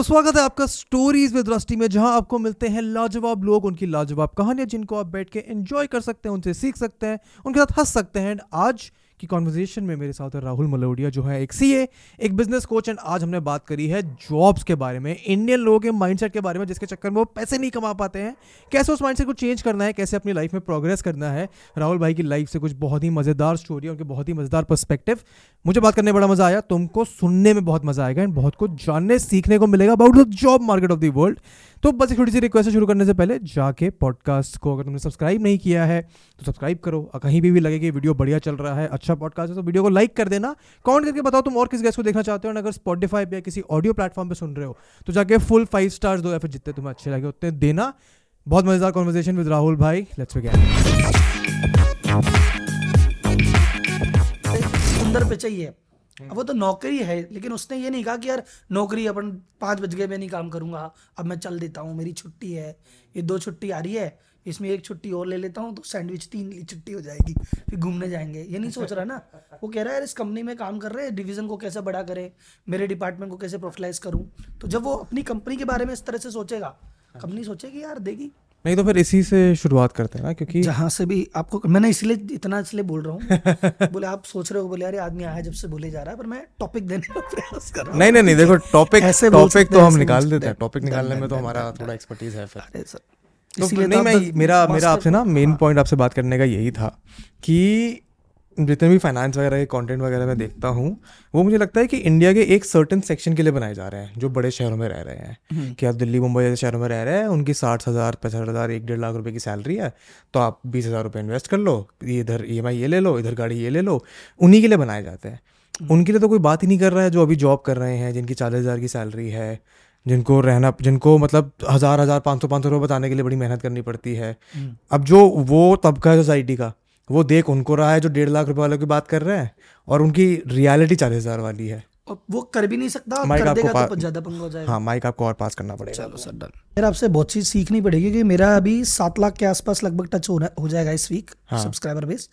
तो स्वागत है आपका स्टोरीज विद दृष्टि में, जहाँ आपको मिलते हैं लाजवाब लोग, उनकी लाजवाब कहानियाँ, जिनको आप बैठ के एंजॉय कर सकते हैं, उनसे सीख सकते हैं, उनके साथ हंस सकते हैं एंड आज की कॉन्वर्जेशन में मेरे साथ है राहुल मलोडिया, जो है एक सीए एक बिज़नेस कोच एंड आज हमने बात करी है जॉब्स के बारे में इंडियन लोगों के माइंडसेट के बारे में, जिसके चक्कर में वो पैसे नहीं कमा पाते हैं। कैसे उस माइंडसेट को चेंज करना है, कैसे अपनी लाइफ में प्रोग्रेस करना है? राहुल भाई की लाइफ से कुछ बहुत ही मज़ेदार स्टोरी है, उनके बहुत ही मज़ेदार पर्सपेक्टिव मुझे बात करने बड़ा मज़ा आया, तुमको सुनने में बहुत मज़ा आएगा एंड बहुत कुछ जानने, सीखने को मिलेगा about the job market of the world तो बस एक छोटी सी रिक्वेस्ट शुरू करने से पहले, जाके पॉडकास्ट को अगर तुमने सब्सक्राइब नहीं किया है तो सब्सक्राइब करो। कहीं भी भी लगे कि वीडियो बढ़िया चल रहा है अच्छा पॉडकास्ट है तो वीडियो को लाइक कर देना। कमेंट करके बताओ तुम और किस गेस्ट को देखना चाहते हो अगर स्पॉटीफाई पर किसी ऑडियो प्लेटफॉर्म पर सुन रहे हो तो जाके फुल फाइव स्टार्स दो या फिर जितने तुम्हें अच्छे लगे, उतने देना। बहुत मज़ेदार कॉन्वर्जेशन विद राहुल भाई। लेट्स बिगिन सुंदर पे चाहिए अब वो तो नौकरी है, लेकिन उसने ये नहीं कहा कि यार नौकरी अपन पाँच बज गए, मैं नहीं काम करूँगा। अब मैं चल देता हूँ, मेरी छुट्टी है, ये दो छुट्टी आ रही है, इसमें एक छुट्टी और ले लेता हूँ तो सैंडविच तीन छुट्टी हो जाएगी, फिर घूमने जाएँगे। ये नहीं सोच रहा ना। वो कह रहा है, यार, इस कंपनी में काम कर रहे हैं डिवीज़न को कैसे बड़ा करे, मेरे डिपार्टमेंट को कैसे प्रोफिलाइज करूँ? तो जब वो अपनी कंपनी के बारे में इस तरह से सोचेगा कंपनी सोचेगी, यार देगी नहीं तो फिर इसी से शुरुआत करते हैं ना क्योंकि जहाँ से भी आपको मैंने इसलिए इतना इसलिए बोल रहा हूँ। बोले आप सोच रहे हो बोले यार आदमी आया जब से बोले जा रहा है पर मैं टॉपिक देने का प्रयास कर रहा हूँ। नहीं नहीं नहीं देखो टॉपिक ऐसे टॉपिक तो हम निकाल देते हैं। टॉपिक निकालने में तो हमारा थोड़ा एक्सपर्टीज है फिर। तो नहीं मैं मेरा मेरा आपसे ना मेन पॉइंट हाँ। आपसे बात करने का यही था कि जितने भी फाइनेंस वगैरह के कंटेंट वगैरह मैं देखता हूँ वो मुझे लगता है कि इंडिया के एक सर्टन सेक्शन के लिए बनाए जा रहे हैं जो बड़े शहरों में रह रहे हैं हम्म। कि आप दिल्ली मुंबई जैसे शहरों में रह रहे हैं उनकी साठ हज़ार पचास हज़ार एक डेढ़ लाख रुपए की सैलरी है तो आप बीस हज़ार रुपये इन्वेस्ट कर लो इधर ईएमआई ये ले लो इधर गाड़ी ये ले लो उन्हीं के लिए बनाए जाते हैं हम्म। उनके लिए तो कोई बात ही नहीं कर रहा है जो अभी जॉब कर रहे हैं जिनकी चालीस हज़ार की सैलरी है जिनको रहना जिनको मतलब हज़ार हज़ार पाँच सौ पाँच सौ रुपये बताने के लिए बड़ी मेहनत करनी पड़ती है हम्म। अब जो वो तबका है सोसाइटी का वो देख उनको रहा है जो डेढ़ लाख रुपए वालों की बात कर रहे हैं और उनकी रियलिटी चालीस हज़ार वाली है। वो कर भी नहीं सकता माइक कर आपको तो ज़्यादा पंगा हो जाएगा। हाँ माइक आपको और पास करना पड़ेगा। चलो सर डन। मेरा आपसे बहुत चीज़ सीखनी पड़ेगी क्योंकि मेरा अभी सात लाख के आसपास लगभग टच हो, हो जाएगा इस वीक हाँ. सब्सक्राइबर बेस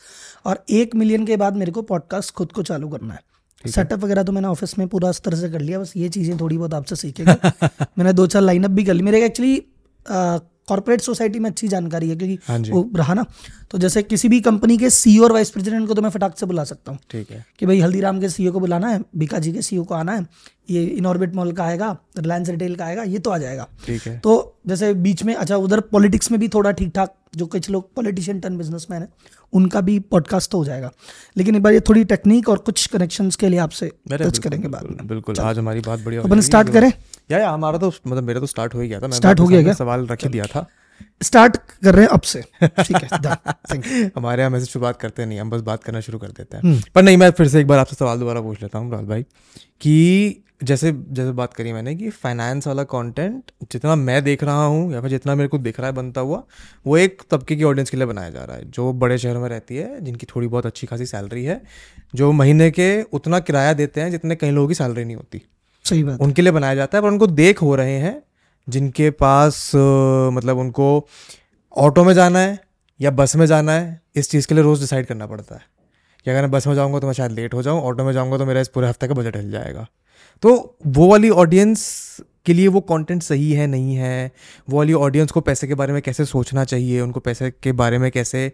और एक मिलियन के बाद मेरे को पॉडकास्ट खुद को चालू करना है। सेटअप वगैरह तो मैंने ऑफ़िस में पूरा स्तर से कर लिया बस ये चीज़ें थोड़ी बहुत आपसे सीखेगा। मैंने दो चार लाइनअप भी कर ली। मेरे एक्चुअली कॉर्पोरेट सोसाइटी में अच्छी जानकारी है क्योंकि हाँ वो रहा ना। तो जैसे किसी भी कंपनी के सीईओ और वाइस प्रेसिडेंट को तो मैं फटाक से बुला सकता हूँ। ठीक है। कि भाई हल्दीराम के सीईओ को बुलाना है बीका जी के सीईओ को आना है ये इनऑर्बिट मॉल का आएगा रिलायंस रिटेल का आएगा ये तो आ जाएगा। ठीक है। तो जैसे बीच में अच्छा उधर पॉलिटिक्स में भी थोड़ा ठीक ठाक जो कुछ लोग पॉलिटिशियन टर्न बिजनेसमैन है उनका भी पॉडकास्ट तो हो जाएगा। लेकिन एक बार ये थोड़ी टेक्निक और कुछ कनेक्शंस के लिए आपसे टच करेंगे बाद में। बिल्कुल आज हमारी बात बढ़िया अपन स्टार्ट करें? या या हमारा तो मतलब मेरा तो स्टार्ट हो ही गया था स्टार्ट हो गया क्या? सवाल रख दिया था। स्टार्ट कर रहे हैं अब से। ठीक है हमारे यहाँ मैसेज शुरुआत करते नहीं हम बस बात करना शुरू कर देते हैं। हम्म। पर नहीं मैं फिर से एक बार आपसे सवाल दोबारा पूछ लेता हूँ राहुल भाई कि जैसे जैसे बात करी मैंने कि फाइनेंस वाला कंटेंट जितना मैं देख रहा हूँ या फिर जितना मेरे को दिख रहा है बनता हुआ वो एक तबके की ऑडियंस के लिए बनाया जा रहा है। जो बड़े शहरों में रहती है जिनकी थोड़ी बहुत अच्छी खासी सैलरी है जो महीने के उतना किराया देते हैं जितने कई लोगों की सैलरी नहीं होती। सही बात। उनके लिए बनाया जाता है पर उनको देख हो रहे हैं जिनके पास मतलब उनको ऑटो में जाना है या बस में जाना है इस चीज़ के लिए रोज़ डिसाइड करना पड़ता है। कि अगर मैं बस में जाऊँगा तो मैं शायद लेट हो जाऊँ ऑटो में जाऊँगा तो मेरा इस पूरे हफ़्ते का बजट हिल जाएगा। तो वो वाली ऑडियंस के लिए वो कंटेंट सही है, नहीं है? वो वाली ऑडियंस को पैसे के बारे में कैसे सोचना चाहिए? उनको पैसे के बारे में कैसे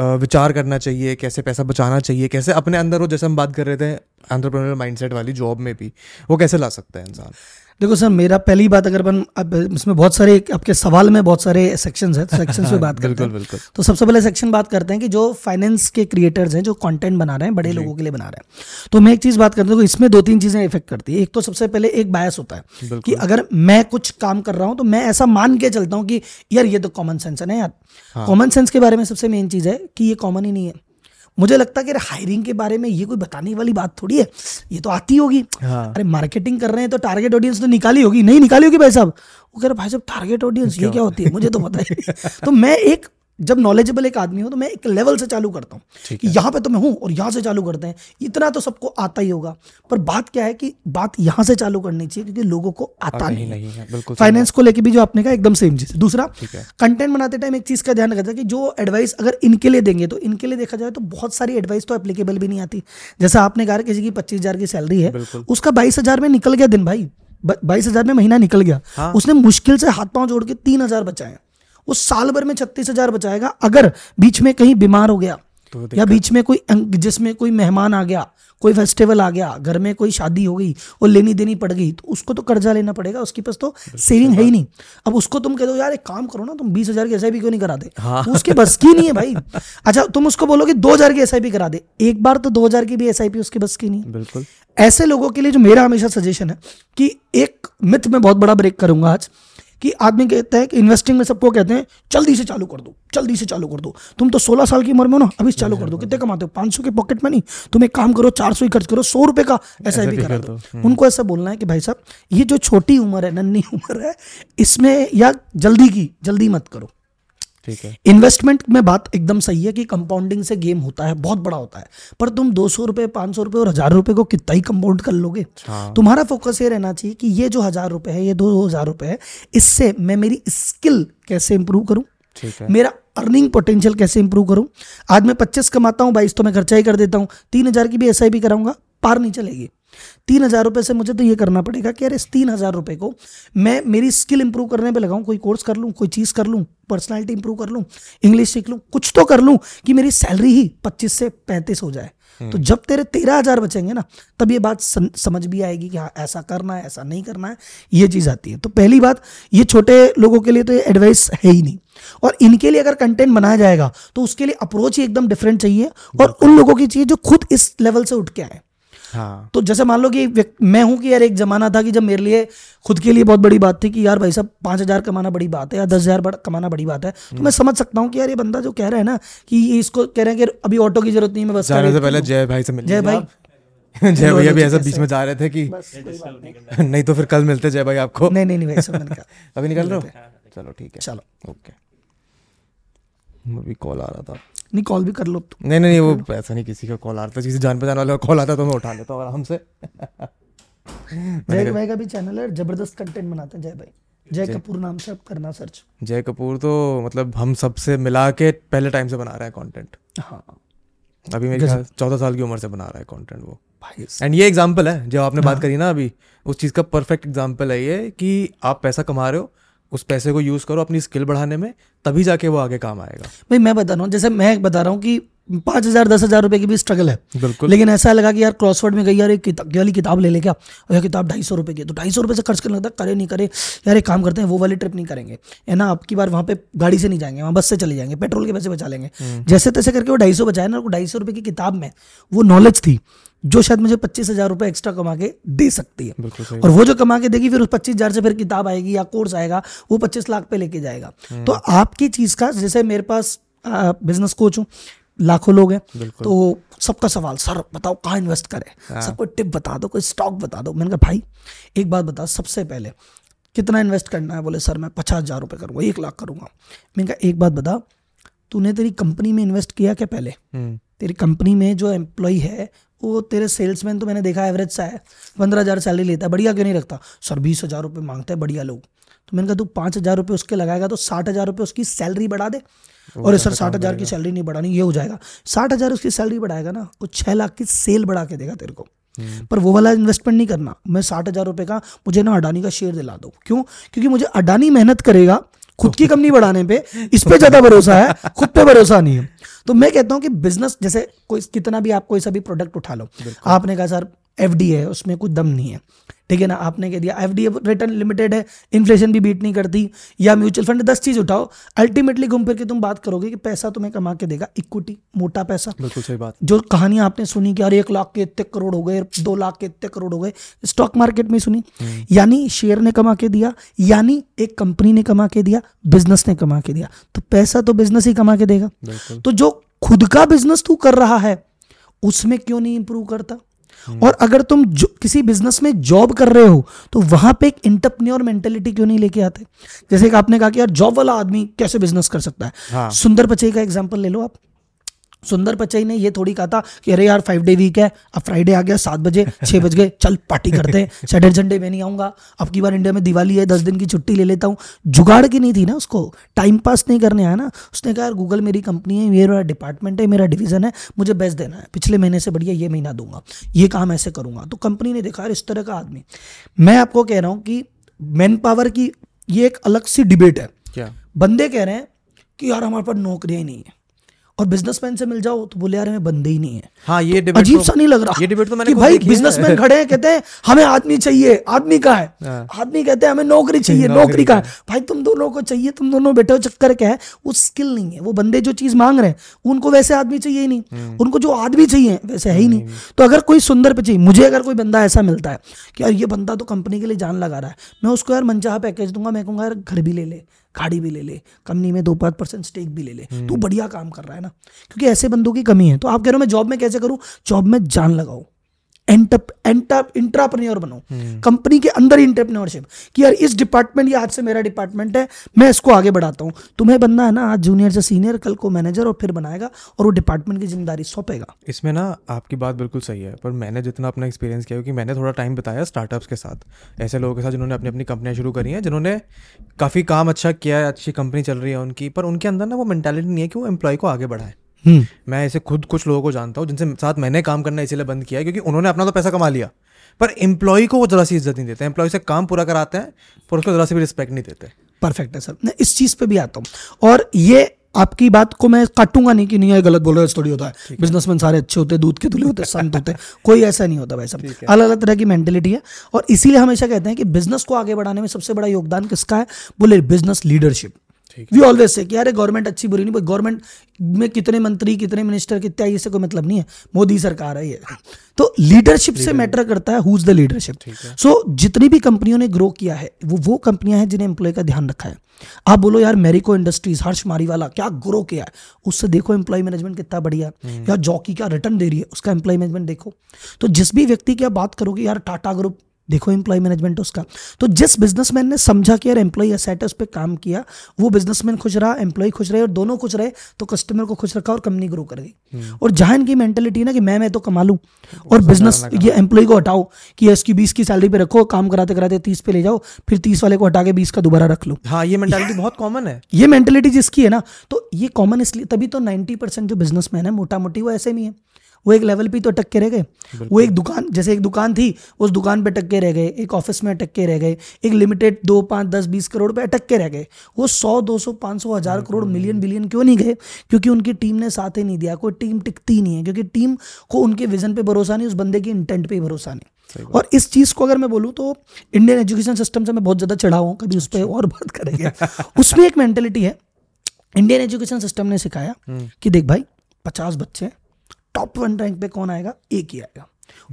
विचार करना चाहिए? कैसे पैसा बचाना चाहिए? कैसे अपने अंदर वो, जैसे हम बात कर रहे थे एंट्रप्रनर माइंडसेट वाली जॉब में भी, वो कैसे ला सकता है इंसान? देखो सर मेरा पहली बात अगर अपन अब इसमें बहुत सारे आपके सवाल में बहुत सारे सेक्शंस हैं सेक्शंस पे बात करते हैं। बिल्कुल। तो सबसे पहले सेक्शन बात करते हैं कि जो फाइनेंस के क्रिएटर्स हैं जो कंटेंट बना रहे हैं बड़े लोगों के लिए बना रहे हैं। तो मैं एक चीज़ बात करता हूँ इसमें दो तीन चीज़ें इफ़ेक्ट करती है। एक तो सबसे पहले एक बायस होता है कि अगर मैं कुछ काम कर रहा हूँ तो मैं ऐसा मान के चलता हूँ कि यार ये तो कॉमन सेंस है ना यार। कॉमन हाँ। सेंस के बारे में सबसे मेन चीज़ है कि ये कॉमन ही नहीं है। मुझे लगता है कि हायरिंग के बारे में ये कोई बताने वाली बात थोड़ी है। ये तो आती होगी। हाँ। अरे मार्केटिंग कर रहे हैं तो टारगेट ऑडियंस तो निकाली होगी। नहीं निकाली होगी भाई साहब। वो कह रहे भाई साहब टारगेट ऑडियंस ये क्या? होती है? मुझे तो पता है तो मैं एक जब नॉलेजेबल एक आदमी हो तो मैं एक लेवल से चालू करता हूँ कि यहाँ पे तो मैं हूँ और यहाँ से चालू करते हैं। इतना तो सबको आता ही होगा। पर बात क्या है कि बात यहाँ से चालू करनी चाहिए क्योंकि लोगों को आता नहीं, नहीं है बिल्कुल फाइनेंस को लेके भी जो आपने कहा एकदम सेम चीज़। दूसरा कंटेंट बनाते टाइम एक चीज़ का ध्यान रखा कि जो एडवाइस अगर इनके लिए देंगे तो इनके लिए देखा जाए तो बहुत सारी एडवाइस तो एप्लीकेबल भी नहीं आती। जैसा आपने कहा किसी की पच्चीस की सैलरी है उसका बाईस में निकल गया दिन भाई। बाईस हज़ार में महीना निकल गया। हाँ। उसने मुश्किल से हाथ पाँव जोड़ के तीन हज़ार बचाए। वो साल भर में छत्तीस हज़ार बचाएगा अगर बीच में कहीं बीमार हो गया तो या बीच में कोई जिसमें कोई मेहमान आ गया कोई फेस्टिवल आ गया घर में कोई शादी हो गई और लेनी देनी पड़ गई तो उसको तो कर्जा लेना पड़ेगा उसके पास तो सेविंग है ही नहीं। अब उसको तुम कह दो यार एक काम करो ना तुम बीस हज़ार की एस क्यों नहीं कराते हाँ। तो उसके बस की नहीं है भाई। अच्छा तुम उसको बोलोगे दो हज़ार की एस करा दे। एक बार तो दो हज़ार की भी एस उसके बस की नहीं है। बिल्कुल। ऐसे लोगों के लिए जो मेरा हमेशा सजेशन है कि एक मिथ में बहुत बड़ा ब्रेक करूँगा आज कि आदमी कहते हैं कि इन्वेस्टिंग में सबको कहते हैं जल्दी से चालू कर दो जल्दी से चालू कर दो। तुम तो 16 साल की उम्र में हो ना अभी चालू कर दो। कितने कमाते हो? 500 के पॉकेट में नहीं। तुम एक काम करो 400 ही खर्च करो सौ रुपए का ऐसा आई करा दो। दो, उनको ऐसा बोलना है कि भाई साहब ये जो छोटी उम्र है नन्नी उम्र है इसमें या जल्दी की जल्दी मत करो। ठीक है। इन्वेस्टमेंट में बात एकदम सही है कि कंपाउंडिंग से गेम होता है बहुत बड़ा होता है। पर तुम दो सौ रुपए पाँच सौ रुपए और हज़ार रुपए को कितना ही कंपाउंड कर लोगे। हाँ। तुम्हारा फोकस ये रहना चाहिए कि ये जो हज़ार रुपए है ये दो हज़ार रुपए है इससे मैं मेरी स्किल कैसे इंप्रूव करूँ? है। मेरा अर्निंग पोटेंशियल कैसे इंप्रूव करूँ? आज मैं पच्चीस कमाता हूँ बाईस तो मैं खर्चा ही कर देता हूँ। तीन हज़ार की भी एस आई कराऊँगा? पार नहीं चलेगी। तीन हज़ार रुपये से मुझे तो ये करना पड़ेगा कि यार इस तीन हज़ार रुपये को मैं मेरी स्किल इंप्रूव करने पे लगाऊँ कोई कोर्स कर लूँ कोई चीज़ कर लूँ पर्सनालिटी इंप्रूव कर लूँ इंग्लिश सीख लूँ कुछ तो कर लूँ कि मेरी सैलरी ही पच्चीस से पैंतीस हो जाए। तो जब तेरे तेरह हज़ार बचेंगे ना तब ये बात समझ भी आएगी कि हाँ ऐसा करना है ऐसा नहीं करना है ये चीज़ आती है। तो पहली बात ये छोटे लोगों के लिए तो ये एडवाइस है ही नहीं। और इनके लिए अगर कंटेंट बनाया जाएगा तो उसके लिए अप्रोच ही एकदम डिफरेंट चाहिए और उन लोगों की चाहिए जो खुद इस लेवल से उठ के आए। हाँ। तो जैसे मान लो कि मैं हूँ कि यार एक जमाना था कि जब मेरे लिए खुद के लिए बहुत बड़ी बात थी कि यार भाई साहब पाँच हज़ार कमाना बड़ी बात है या दस हज़ार कमाना बड़ी बात है। तो मैं समझ सकता हूँ कि यार ये बंदा जो कह रहा है ना कि इसको कह रहे हैं कि अभी ऑटो की ज़रूरत नहीं है मैं बस जाने से पहले जय भाई से मिल जय भाई। जय भैया भी ऐसा बीच में जा रहे थे कि नहीं तो फिर कल मिलते जय भाई आपको। नहीं नहीं नहीं अभी निकल रहे हो? चलो ठीक है। चलो। ओके। अभी कॉल आ रहा था। नहीं कॉल भी कर लो तुम नहीं नहीं नहीं, वो ऐसा नहीं किसी का कॉल आ रहा था। किसी जान पहचान वाले का कॉल आता तो मैं उठा लेता हूँ आराम से। जय भाई का भी चैनल है ज़बरदस्त कंटेंट बनाते हैं जय भाई। जय कपूर नाम से आप करना सर्च जय कपूर तो मतलब हम सबसे मिला के पहले टाइम से बना रहा है कंटेंट हाँ। अभी मेरे ख्याल चौदह साल की उम्र से बना रहा है कंटेंट वो। भाई एंड ये एग्ज़ाम्पल है जो आपने बात करी ना अभी उस चीज़ का परफेक्ट एग्ज़ाम्पल है ये कि आप पैसा कमा रहे हो उस पैसे को यूज़ करो अपनी स्किल बढ़ाने में तभी जाके वो आगे काम आएगा। भाई मैं बता रहा हूँ जैसे मैं बता रहा हूँ कि पाँच हज़ार दस हज़ार रुपए की भी स्ट्रगल है। बिल्कुल। लेकिन ऐसा लगा कि यार क्रॉसवर्ड में गई यार एक किताब वाली किताब ले ले क्या? और यह किताब ढाई सौ रुपये की है। तो ढाई सौ रुपये से खर्च करने लगता करे नहीं करे यार एक काम करते हैं वो वाली ट्रिप नहीं करेंगे। है ना आपकी बार वहाँ पे गाड़ी से नहीं जाएँगे वहाँ बस से चले जाएँगे पेट्रोल के पैसे बचा लेंगे। जैसे तैसे करके वो ढाई सौ बचाए ना ढाई सौ रुपये की किताब में वो नॉलेज थी। जो शायद मुझे पच्चीस हज़ार रुपये एक्स्ट्रा कमा के दे सकती है। और वो जो कमा के देगी फिर उस पच्चीस हज़ार से फिर किताब आएगी या कोर्स आएगा वो पच्चीस लाख पे लेके जाएगा। तो आपकी चीज़ का जैसे मेरे पास बिज़नेस कोच हूँ लाखों लोग हैं तो सबका सवाल सर बताओ कहाँ इन्वेस्ट करें? सबको टिप बता दो कोई स्टॉक बता दो। मैंने कहा भाई एक बात बता सबसे पहले कितना इन्वेस्ट करना है? बोले सर मैं पचास हज़ार रुपये करूँगा एक लाख करूँगा। मैंने कहा एक बात बता तूने तेरी कंपनी में इन्वेस्ट किया क्या पहले? हम्म। तेरी कंपनी में जो एम्प्लॉय है वो तेरे सेल्समैन तो मैंने देखा एवरेज सा है। पंद्रह हज़ार सैलरी लेता है बढ़िया क्यों नहीं रखता? सर बीस हज़ार रुपये मांगते है बढ़िया लोग। तो मैंने कहा तू पाँच हज़ार रुपये उसके लगाएगा तो साठ हज़ार रुपये उसकी सैलरी बढ़ा दे। और सर साठ हज़ार की सैलरी नहीं बढ़ानी ये हो जाएगा। साठ हज़ार उसकी सैलरी बढ़ाएगा ना वो छः लाख की सेल बढ़ा के देगा तेरे को। पर वो वाला इन्वेस्टमेंट नहीं करना। मैं साठ हज़ार रुपये का मुझे ना अडानी का शेयर दिला दो। क्यों? क्योंकि मुझे अडानी मेहनत करेगा खुद की कंपनी बढ़ाने पे इस पे ज़्यादा भरोसा है खुद पे भरोसा नहीं है। तो मैं कहता हूँ कि बिज़नेस जैसे कोई कितना भी आप कोई सा भी प्रोडक्ट उठा लो। आपने कहा सर एफडी है उसमें कुछ दम नहीं है। ठीक है ना? आपने कह दिया एफ़ डी रिटर्न लिमिटेड है इन्फ्लेशन भी बीट नहीं करती या म्यूचुअल फंड दस चीज़ उठाओ अल्टीमेटली घूम फिर के तुम बात करोगे कि पैसा तुम्हें कमा के देगा इक्विटी मोटा पैसा। बिल्कुल सही बात। जो कहानियाँ आपने सुनी कि यार एक लाख के इतने करोड़ हो गए दो लाख के इतने करोड़ हो गए स्टॉक मार्केट में सुनी। यानी शेयर ने कमा के दिया यानी एक कंपनी ने कमा के दिया बिज़नेस ने कमा के दिया। तो पैसा तो बिज़नेस ही कमा के देगा। तो जो खुद का बिज़नेस तू कर रहा है उसमें क्यों नहीं इंप्रूव करता? और अगर तुम किसी बिज़नेस में जॉब कर रहे हो तो वहाँ पे एक इंटरप्रेन्योर मेंटेलिटी क्यों नहीं लेके आते? जैसे कि आपने कहा कि यार जॉब वाला आदमी कैसे बिज़नेस कर सकता है? हाँ। सुंदर पचे का एग्ज़ाम्पल ले लो आप। सुंदर पिचाई ने ये थोड़ी कहा था कि अरे यार फाइव डे वीक है अब फ्राइडे आ गया सात बजे छः बज गए चल पार्टी करते हैं। सैटरडे संडे में नहीं आऊँगा। अब की बार इंडिया में दिवाली है दस दिन की छुट्टी ले लेता हूँ। जुगाड़ की नहीं थी ना उसको। टाइम पास नहीं करने आया ना। उसने कहा यार गूगल मेरी कंपनी है मेरा डिपार्टमेंट है मेरा डिवीज़न है मुझे बेस्ट देना है। पिछले महीने से बढ़िया ये महीना दूँगा। ये काम ऐसे करूँगा। तो कंपनी ने देखा यार इस तरह का आदमी। मैं आपको कह रहा हूँ कि मैन पावर की ये एक अलग सी डिबेट है। क्या? बंदे कह रहे हैं कि यार हमारे पास नौकरियाँ ही नहीं है। और बिजनेसमैन से मिल जाओ तो बोले यार हमें बंदे ही नहीं है। हाँ ये debate अजीब तो- सा नहीं लग रहा ये debate तो मैंने कि भाई बिजनेसमैन खड़े हैं कहते हैं हमें आदमी चाहिए आदमी का है। हाँ। आदमी कहते हैं हमें नौकरी चाहिए नौकरी का है। भाई तुम दोनों को चाहिए तुम दोनों बैठे हो चक्कर क्या है? वो स्किल नहीं है वो बंदे जो चीज़ मांग रहे हैं उनको वैसे आदमी चाहिए ही नहीं। हम्म। उनको जो आदमी चाहिए वैसे है ही नहीं। तो अगर कोई सुंदर पे चाहिए मुझे अगर कोई बंदा ऐसा मिलता है कि यार ये बंदा तो कंपनी के लिए जान लगा रहा है मैं उसको यार मनचाहा पैकेज दूँगा मैं कहूँगा यार घर भी ले ले। गाड़ी भी ले ले कंपनी में दो पाँच परसेंट स्टेक भी ले ले। तू बढ़िया काम कर रहा है ना। क्योंकि ऐसे बंदों की कमी है। तो आप कह रहे हो मैं जॉब में कैसे करूँ? जॉब में जान लगाओ। इंट्राप्रन्योर बनो। कंपनी के अंदर ही इंटरप्रन्योरशिप कि यार इस डिपार्टमेंट या आज से मेरा डिपार्टमेंट है मैं इसको आगे बढ़ाता हूँ। तुम्हें बनना है ना आज जूनियर से सीनियर कल को मैनेजर और फिर बनाएगा और वो डिपार्टमेंट की ज़िम्मेदारी सौंपेगा। इसमें ना आपकी बात बिल्कुल सही है पर मैंने जितना अपना एक्सपीरियंस किया क्योंकि मैंने थोड़ा टाइम बताया स्टार्टअप्स के साथ। ऐसे लोगों के साथ जिन्होंने अपनी अपनी कंपनियाँ शुरू करी हैं जिन्होंने काफ़ी काम अच्छा किया है अच्छी कंपनी चल रही है उनकी पर उनके अंदर ना वो मेंटालिटी नहीं है कि वो एम्प्लॉय को आगे बढ़ाए। हम्म मैं ऐसे खुद कुछ लोगों को जानता हूँ जिनसे साथ मैंने काम करना इसीलिए बंद किया है क्योंकि उन्होंने अपना तो पैसा कमा लिया। पर एम्प्लॉय को वो जरा सी इज़्ज़त नहीं देते एम्प्लॉय से काम पूरा कराते हैं पर उसको जरा सी भी रिस्पेक्ट नहीं देते। परफेक्ट है सर मैं इस चीज़ पे भी आता हूँ। और ये आपकी बात को मैं काटूँगा नहीं कि नहीं ये गलत बोल रहे थोड़ी होता है। बिजनेसमैन सारे अच्छे होते हैं दूध के धुले होते संत होते कोई ऐसा नहीं होता भाई सब अलग अलग तरह की मेंटेलिटी है। और इसीलिए हमेशा कहते हैं कि बिज़नेस को आगे बढ़ाने में सबसे बड़ा योगदान किसका है? बोले business leadership we always say कि यार गवर्नमेंट अच्छी बुरी नहीं गवर्नमेंट में कितने मंत्री कितने मिनिस्टर कितने आई इससे कोई मतलब नहीं है। मोदी सरकार है ये। तो लीडरशिप से मैटर करता है who is the leadership so जितनी भी कंपनियों ने ग्रो किया है वो वो कंपनियाँ हैं जिन्हें एम्प्लॉय का ध्यान रखा है। आप बोलो यार मेरिको इंडस्ट्रीज़ हर्ष मारीवाला क्या ग्रो किया है? उससे देखो एम्प्लॉय मैनेजमेंट कितना बढ़िया है। या जॉकी क्या रिटर्न दे रही है? उसका एम्प्लॉय मैनेजमेंट देखो। तो जिस भी व्यक्ति की आप बात करोगे यार टाटा ग्रुप देखो एम्प्लॉय मैनेजमेंट उसका। तो जिस बिजनेसमैन ने समझा कि यार एम्प्लॉय एसेट उस पर काम किया वो बिजनेसमैन खुश रहा एम्प्लॉय खुश रहे और दोनों खुश रहे तो कस्टमर को खुश रखा और कंपनी ग्रो कर गई। और जहाँ इनकी मेंटेलिटी ना कि मैं मैं तो कमा लूँ और बिज़नेस ये एम्प्लॉय को हटाओ कि इसकी बीस की सैलरी पे रखो काम कराते कराते तीस पे ले जाओ फिर तीस वाले को हटा के बीस का दोबारा रख लो। हाँ ये मेंटालिटी बहुत कॉमन है। ये मेंटेलिटी जिसकी है ना तो ये कॉमन इसलिए तभी तो 90 परसेंट जो बिजनेसमैन है मोटा मोटी वो ऐसे भी है। वो एक लेवल पे तो अटक के रह गए। वो एक दुकान जैसे एक दुकान थी उस दुकान पे अटक के रह गए एक ऑफ़िस में अटक के रह गए एक लिमिटेड दो पाँच दस बीस करोड़ पे अटक के रह गए। वो सौ दो सौ पाँच सौ हज़ार करोड़ मिलियन बिलियन क्यों नहीं गए? क्योंकि उनकी टीम ने साथ ही नहीं दिया कोई टीम टिकती नहीं है क्योंकि टीम को उनके विजन पे भरोसा नहीं उस बंदे की इंटेंट पे भरोसा नहीं। और इस चीज़ को अगर मैं बोलूँ तो इंडियन एजुकेशन सिस्टम से मैं बहुत ज़्यादा चढ़ा हूँ कभी उस पर और बात करेंगे। उसमें एक मेंटेलिटी है। इंडियन एजुकेशन सिस्टम ने सिखाया कि देख भाई पचास बच्चे हैं टॉप वन रैंक पे कौन आएगा? एक ही आएगा।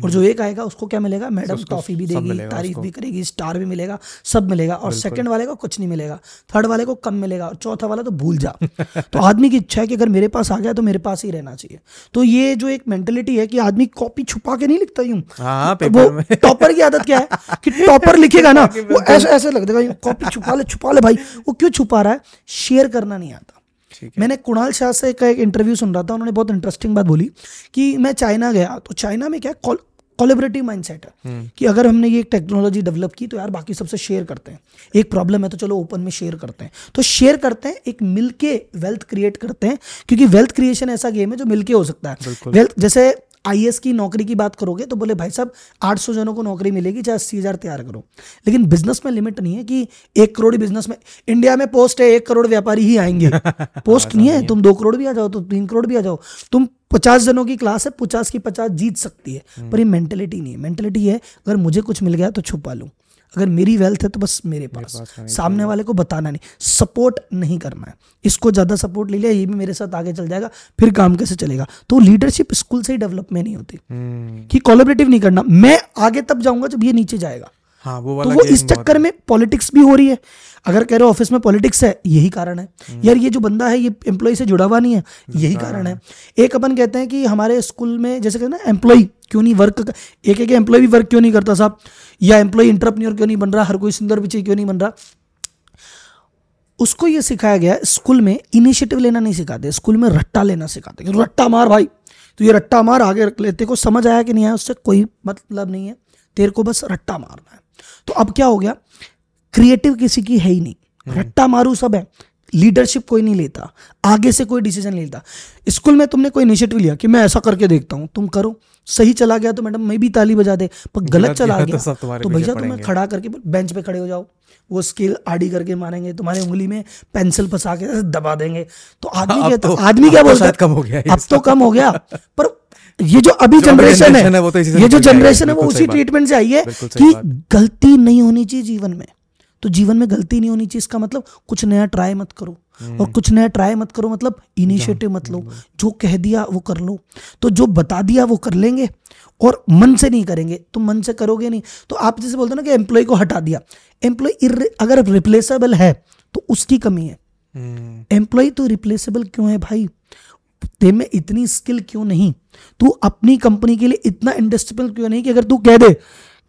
और जो एक आएगा उसको क्या मिलेगा? मैडम टॉफी भी देगी तारीफ़ भी करेगी स्टार भी मिलेगा सब मिलेगा। और सेकंड वाले को कुछ नहीं मिलेगा। थर्ड वाले को कम मिलेगा। और चौथा वाला तो भूल जा। तो आदमी की इच्छा है कि अगर मेरे पास आ गया तो मेरे पास ही रहना चाहिए। तो ये जो एक मेंटेलिटी है कि आदमी कॉपी छुपा के नहीं लिखता यूँ। हाँ वो टॉपर की आदत क्या है? कि टॉपर लिखेगा ना वो ऐसे ऐसे लग देगा कॉपी छुपा ले छुपा ले भाई। वो क्यों छुपा रहा है? शेयर करना नहीं आता। मैंने कुणाल शाह से का एक इंटरव्यू सुन रहा था उन्होंने बहुत इंटरेस्टिंग बात बोली कि मैं चाइना गया तो चाइना में क्या कोलेबरेटिव माइंडसेट है कि अगर हमने ये टेक्नोलॉजी डेवलप की तो यार बाकी सबसे शेयर करते हैं। एक प्रॉब्लम है तो चलो ओपन में शेयर करते हैं। तो शेयर करते हैं एक मिलके वेल्थ क्रिएट करते हैं क्योंकि वेल्थ क्रिएशन ऐसा गेम है जो मिलके हो सकता है। वेल्थ जैसे आई की नौकरी की बात करोगे तो बोले भाई साहब 800 जनों को नौकरी मिलेगी चाहे अस्सी हज़ार तैयार करो। लेकिन बिज़नेस में लिमिट नहीं है कि एक करोड़ बिज़नेस में इंडिया में पोस्ट है एक करोड़ व्यापारी ही आएँगे। पोस्ट नहीं है तुम दो करोड़ भी आ जाओ तो तीन करोड़ भी आ जाओ। तुम पचास जनों की क्लास है पचास की पचास जीत सकती है। पर ये मेंटेलिटी नहीं है। मेंटेलिटी है अगर मुझे कुछ मिल गया तो छुपा लूँ। अगर मेरी वेल्थ है तो बस मेरे पास। मेरे पास सामने वाले को बताना नहीं। सपोर्ट नहीं करना है। इसको ज़्यादा सपोर्ट ले लिया ये भी मेरे साथ आगे चल जाएगा फिर काम कैसे चलेगा? तो लीडरशिप स्कूल से ही डेवलप में नहीं होती। हम्म, कि कोलोबरेटिव नहीं करना। मैं आगे तब जाऊँगा जब ये नीचे जाएगा। हाँ वो तो वो इस चक्कर में पॉलिटिक्स भी हो रही है। अगर कह रहे हो ऑफ़िस में पॉलिटिक्स है यही कारण है। यार ये जो बंदा है ये एम्प्लॉय से जुड़ा हुआ नहीं है यही कारण है। एक अपन कहते हैं कि हमारे स्कूल में जैसे कहते हैं ना एम्प्लॉय क्यों नहीं वर्क एक एक एम्प्लॉय भी वर्क क्यों नहीं करता साहब? या एम्प्लॉय इंटरप्रन्योर क्यों नहीं बन रहा? हर कोई सुंदर पिछे क्यों नहीं बन रहा? उसको ये सिखाया गया स्कूल में इनिशिएटिव लेना नहीं सिखाते स्कूल में रट्टा लेना सिखाते। रट्टा मार भाई तो ये रट्टा मार आगे रख लेते को समझ आया कि नहीं आया? उससे कोई मतलब नहीं है। तेरे को बस रट्टा मारना है। तो अब क्या हो गया? क्रिएटिव किसी की है ही नहीं। हम्म। रट्टा मारू सब है। लीडरशिप कोई नहीं लेता। आगे से कोई डिसीज़न नहीं लेता। स्कूल में तुमने कोई इनिशिएटिव लिया कि मैं ऐसा करके देखता हूँ तुम करो। सही चला गया तो मैडम मैं भी ताली बजा दे पर गलत चला गया। तो, तो भैया तुम्हें खड़ा करके बेंच पे खड़े हो जाओ। वो स्केल आड़ी करके मारेंगे तुम्हारे उंगली में पेंसिल फंसा के दबा देंगे। तो आदमी क्या तो, आदमी क्या बोलता है? कम हो गया अब तो कम हो गया। पर ये जो अभी जनरेशन है, है वो तो ये जो जनरेशन है वो उसी ट्रीटमेंट से आई है कि गलती नहीं होनी चाहिए जीवन में। तो जीवन में गलती नहीं होनी चाहिए इसका मतलब कुछ नया ट्राई मत करो। हम्म। और कुछ नया ट्राई मत करो मतलब इनिशिएटिव मत लो। जो कह दिया वो कर लो। तो जो बता दिया वो कर लेंगे और मन से नहीं करेंगे। तो मन से करोगे नहीं। तो आप जैसे बोलते ना कि एम्प्लॉय को हटा दिया। एम्प्लॉय अगर रिप्लेसेबल है तो उसकी कमी है। एम्प्लॉय हम्म। तो रिप्लेसेबल क्यों है भाई? ते में इतनी स्किल क्यों नहीं? तू अपनी कंपनी के लिए इतना इंडस्ट्रियल क्यों नहीं कि अगर तू कह दे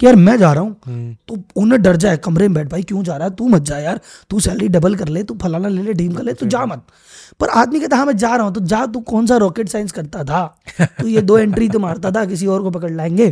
कि यार मैं जा रहा हूँ हम्म। तो उन्हें डर जाए कमरे में बैठ भाई क्यों जा रहा है? तू मत जा यार तू सैलरी डबल कर ले तू फलाना ले ले ड्रीम कर ले तू जा मत। पर आदमी कहता हाँ मैं जा रहा हूँ तो जा तू कौन सा रॉकेट साइंस करता था? तू ये दो एंट्री तो मारता था किसी और को पकड़ लाएँगे।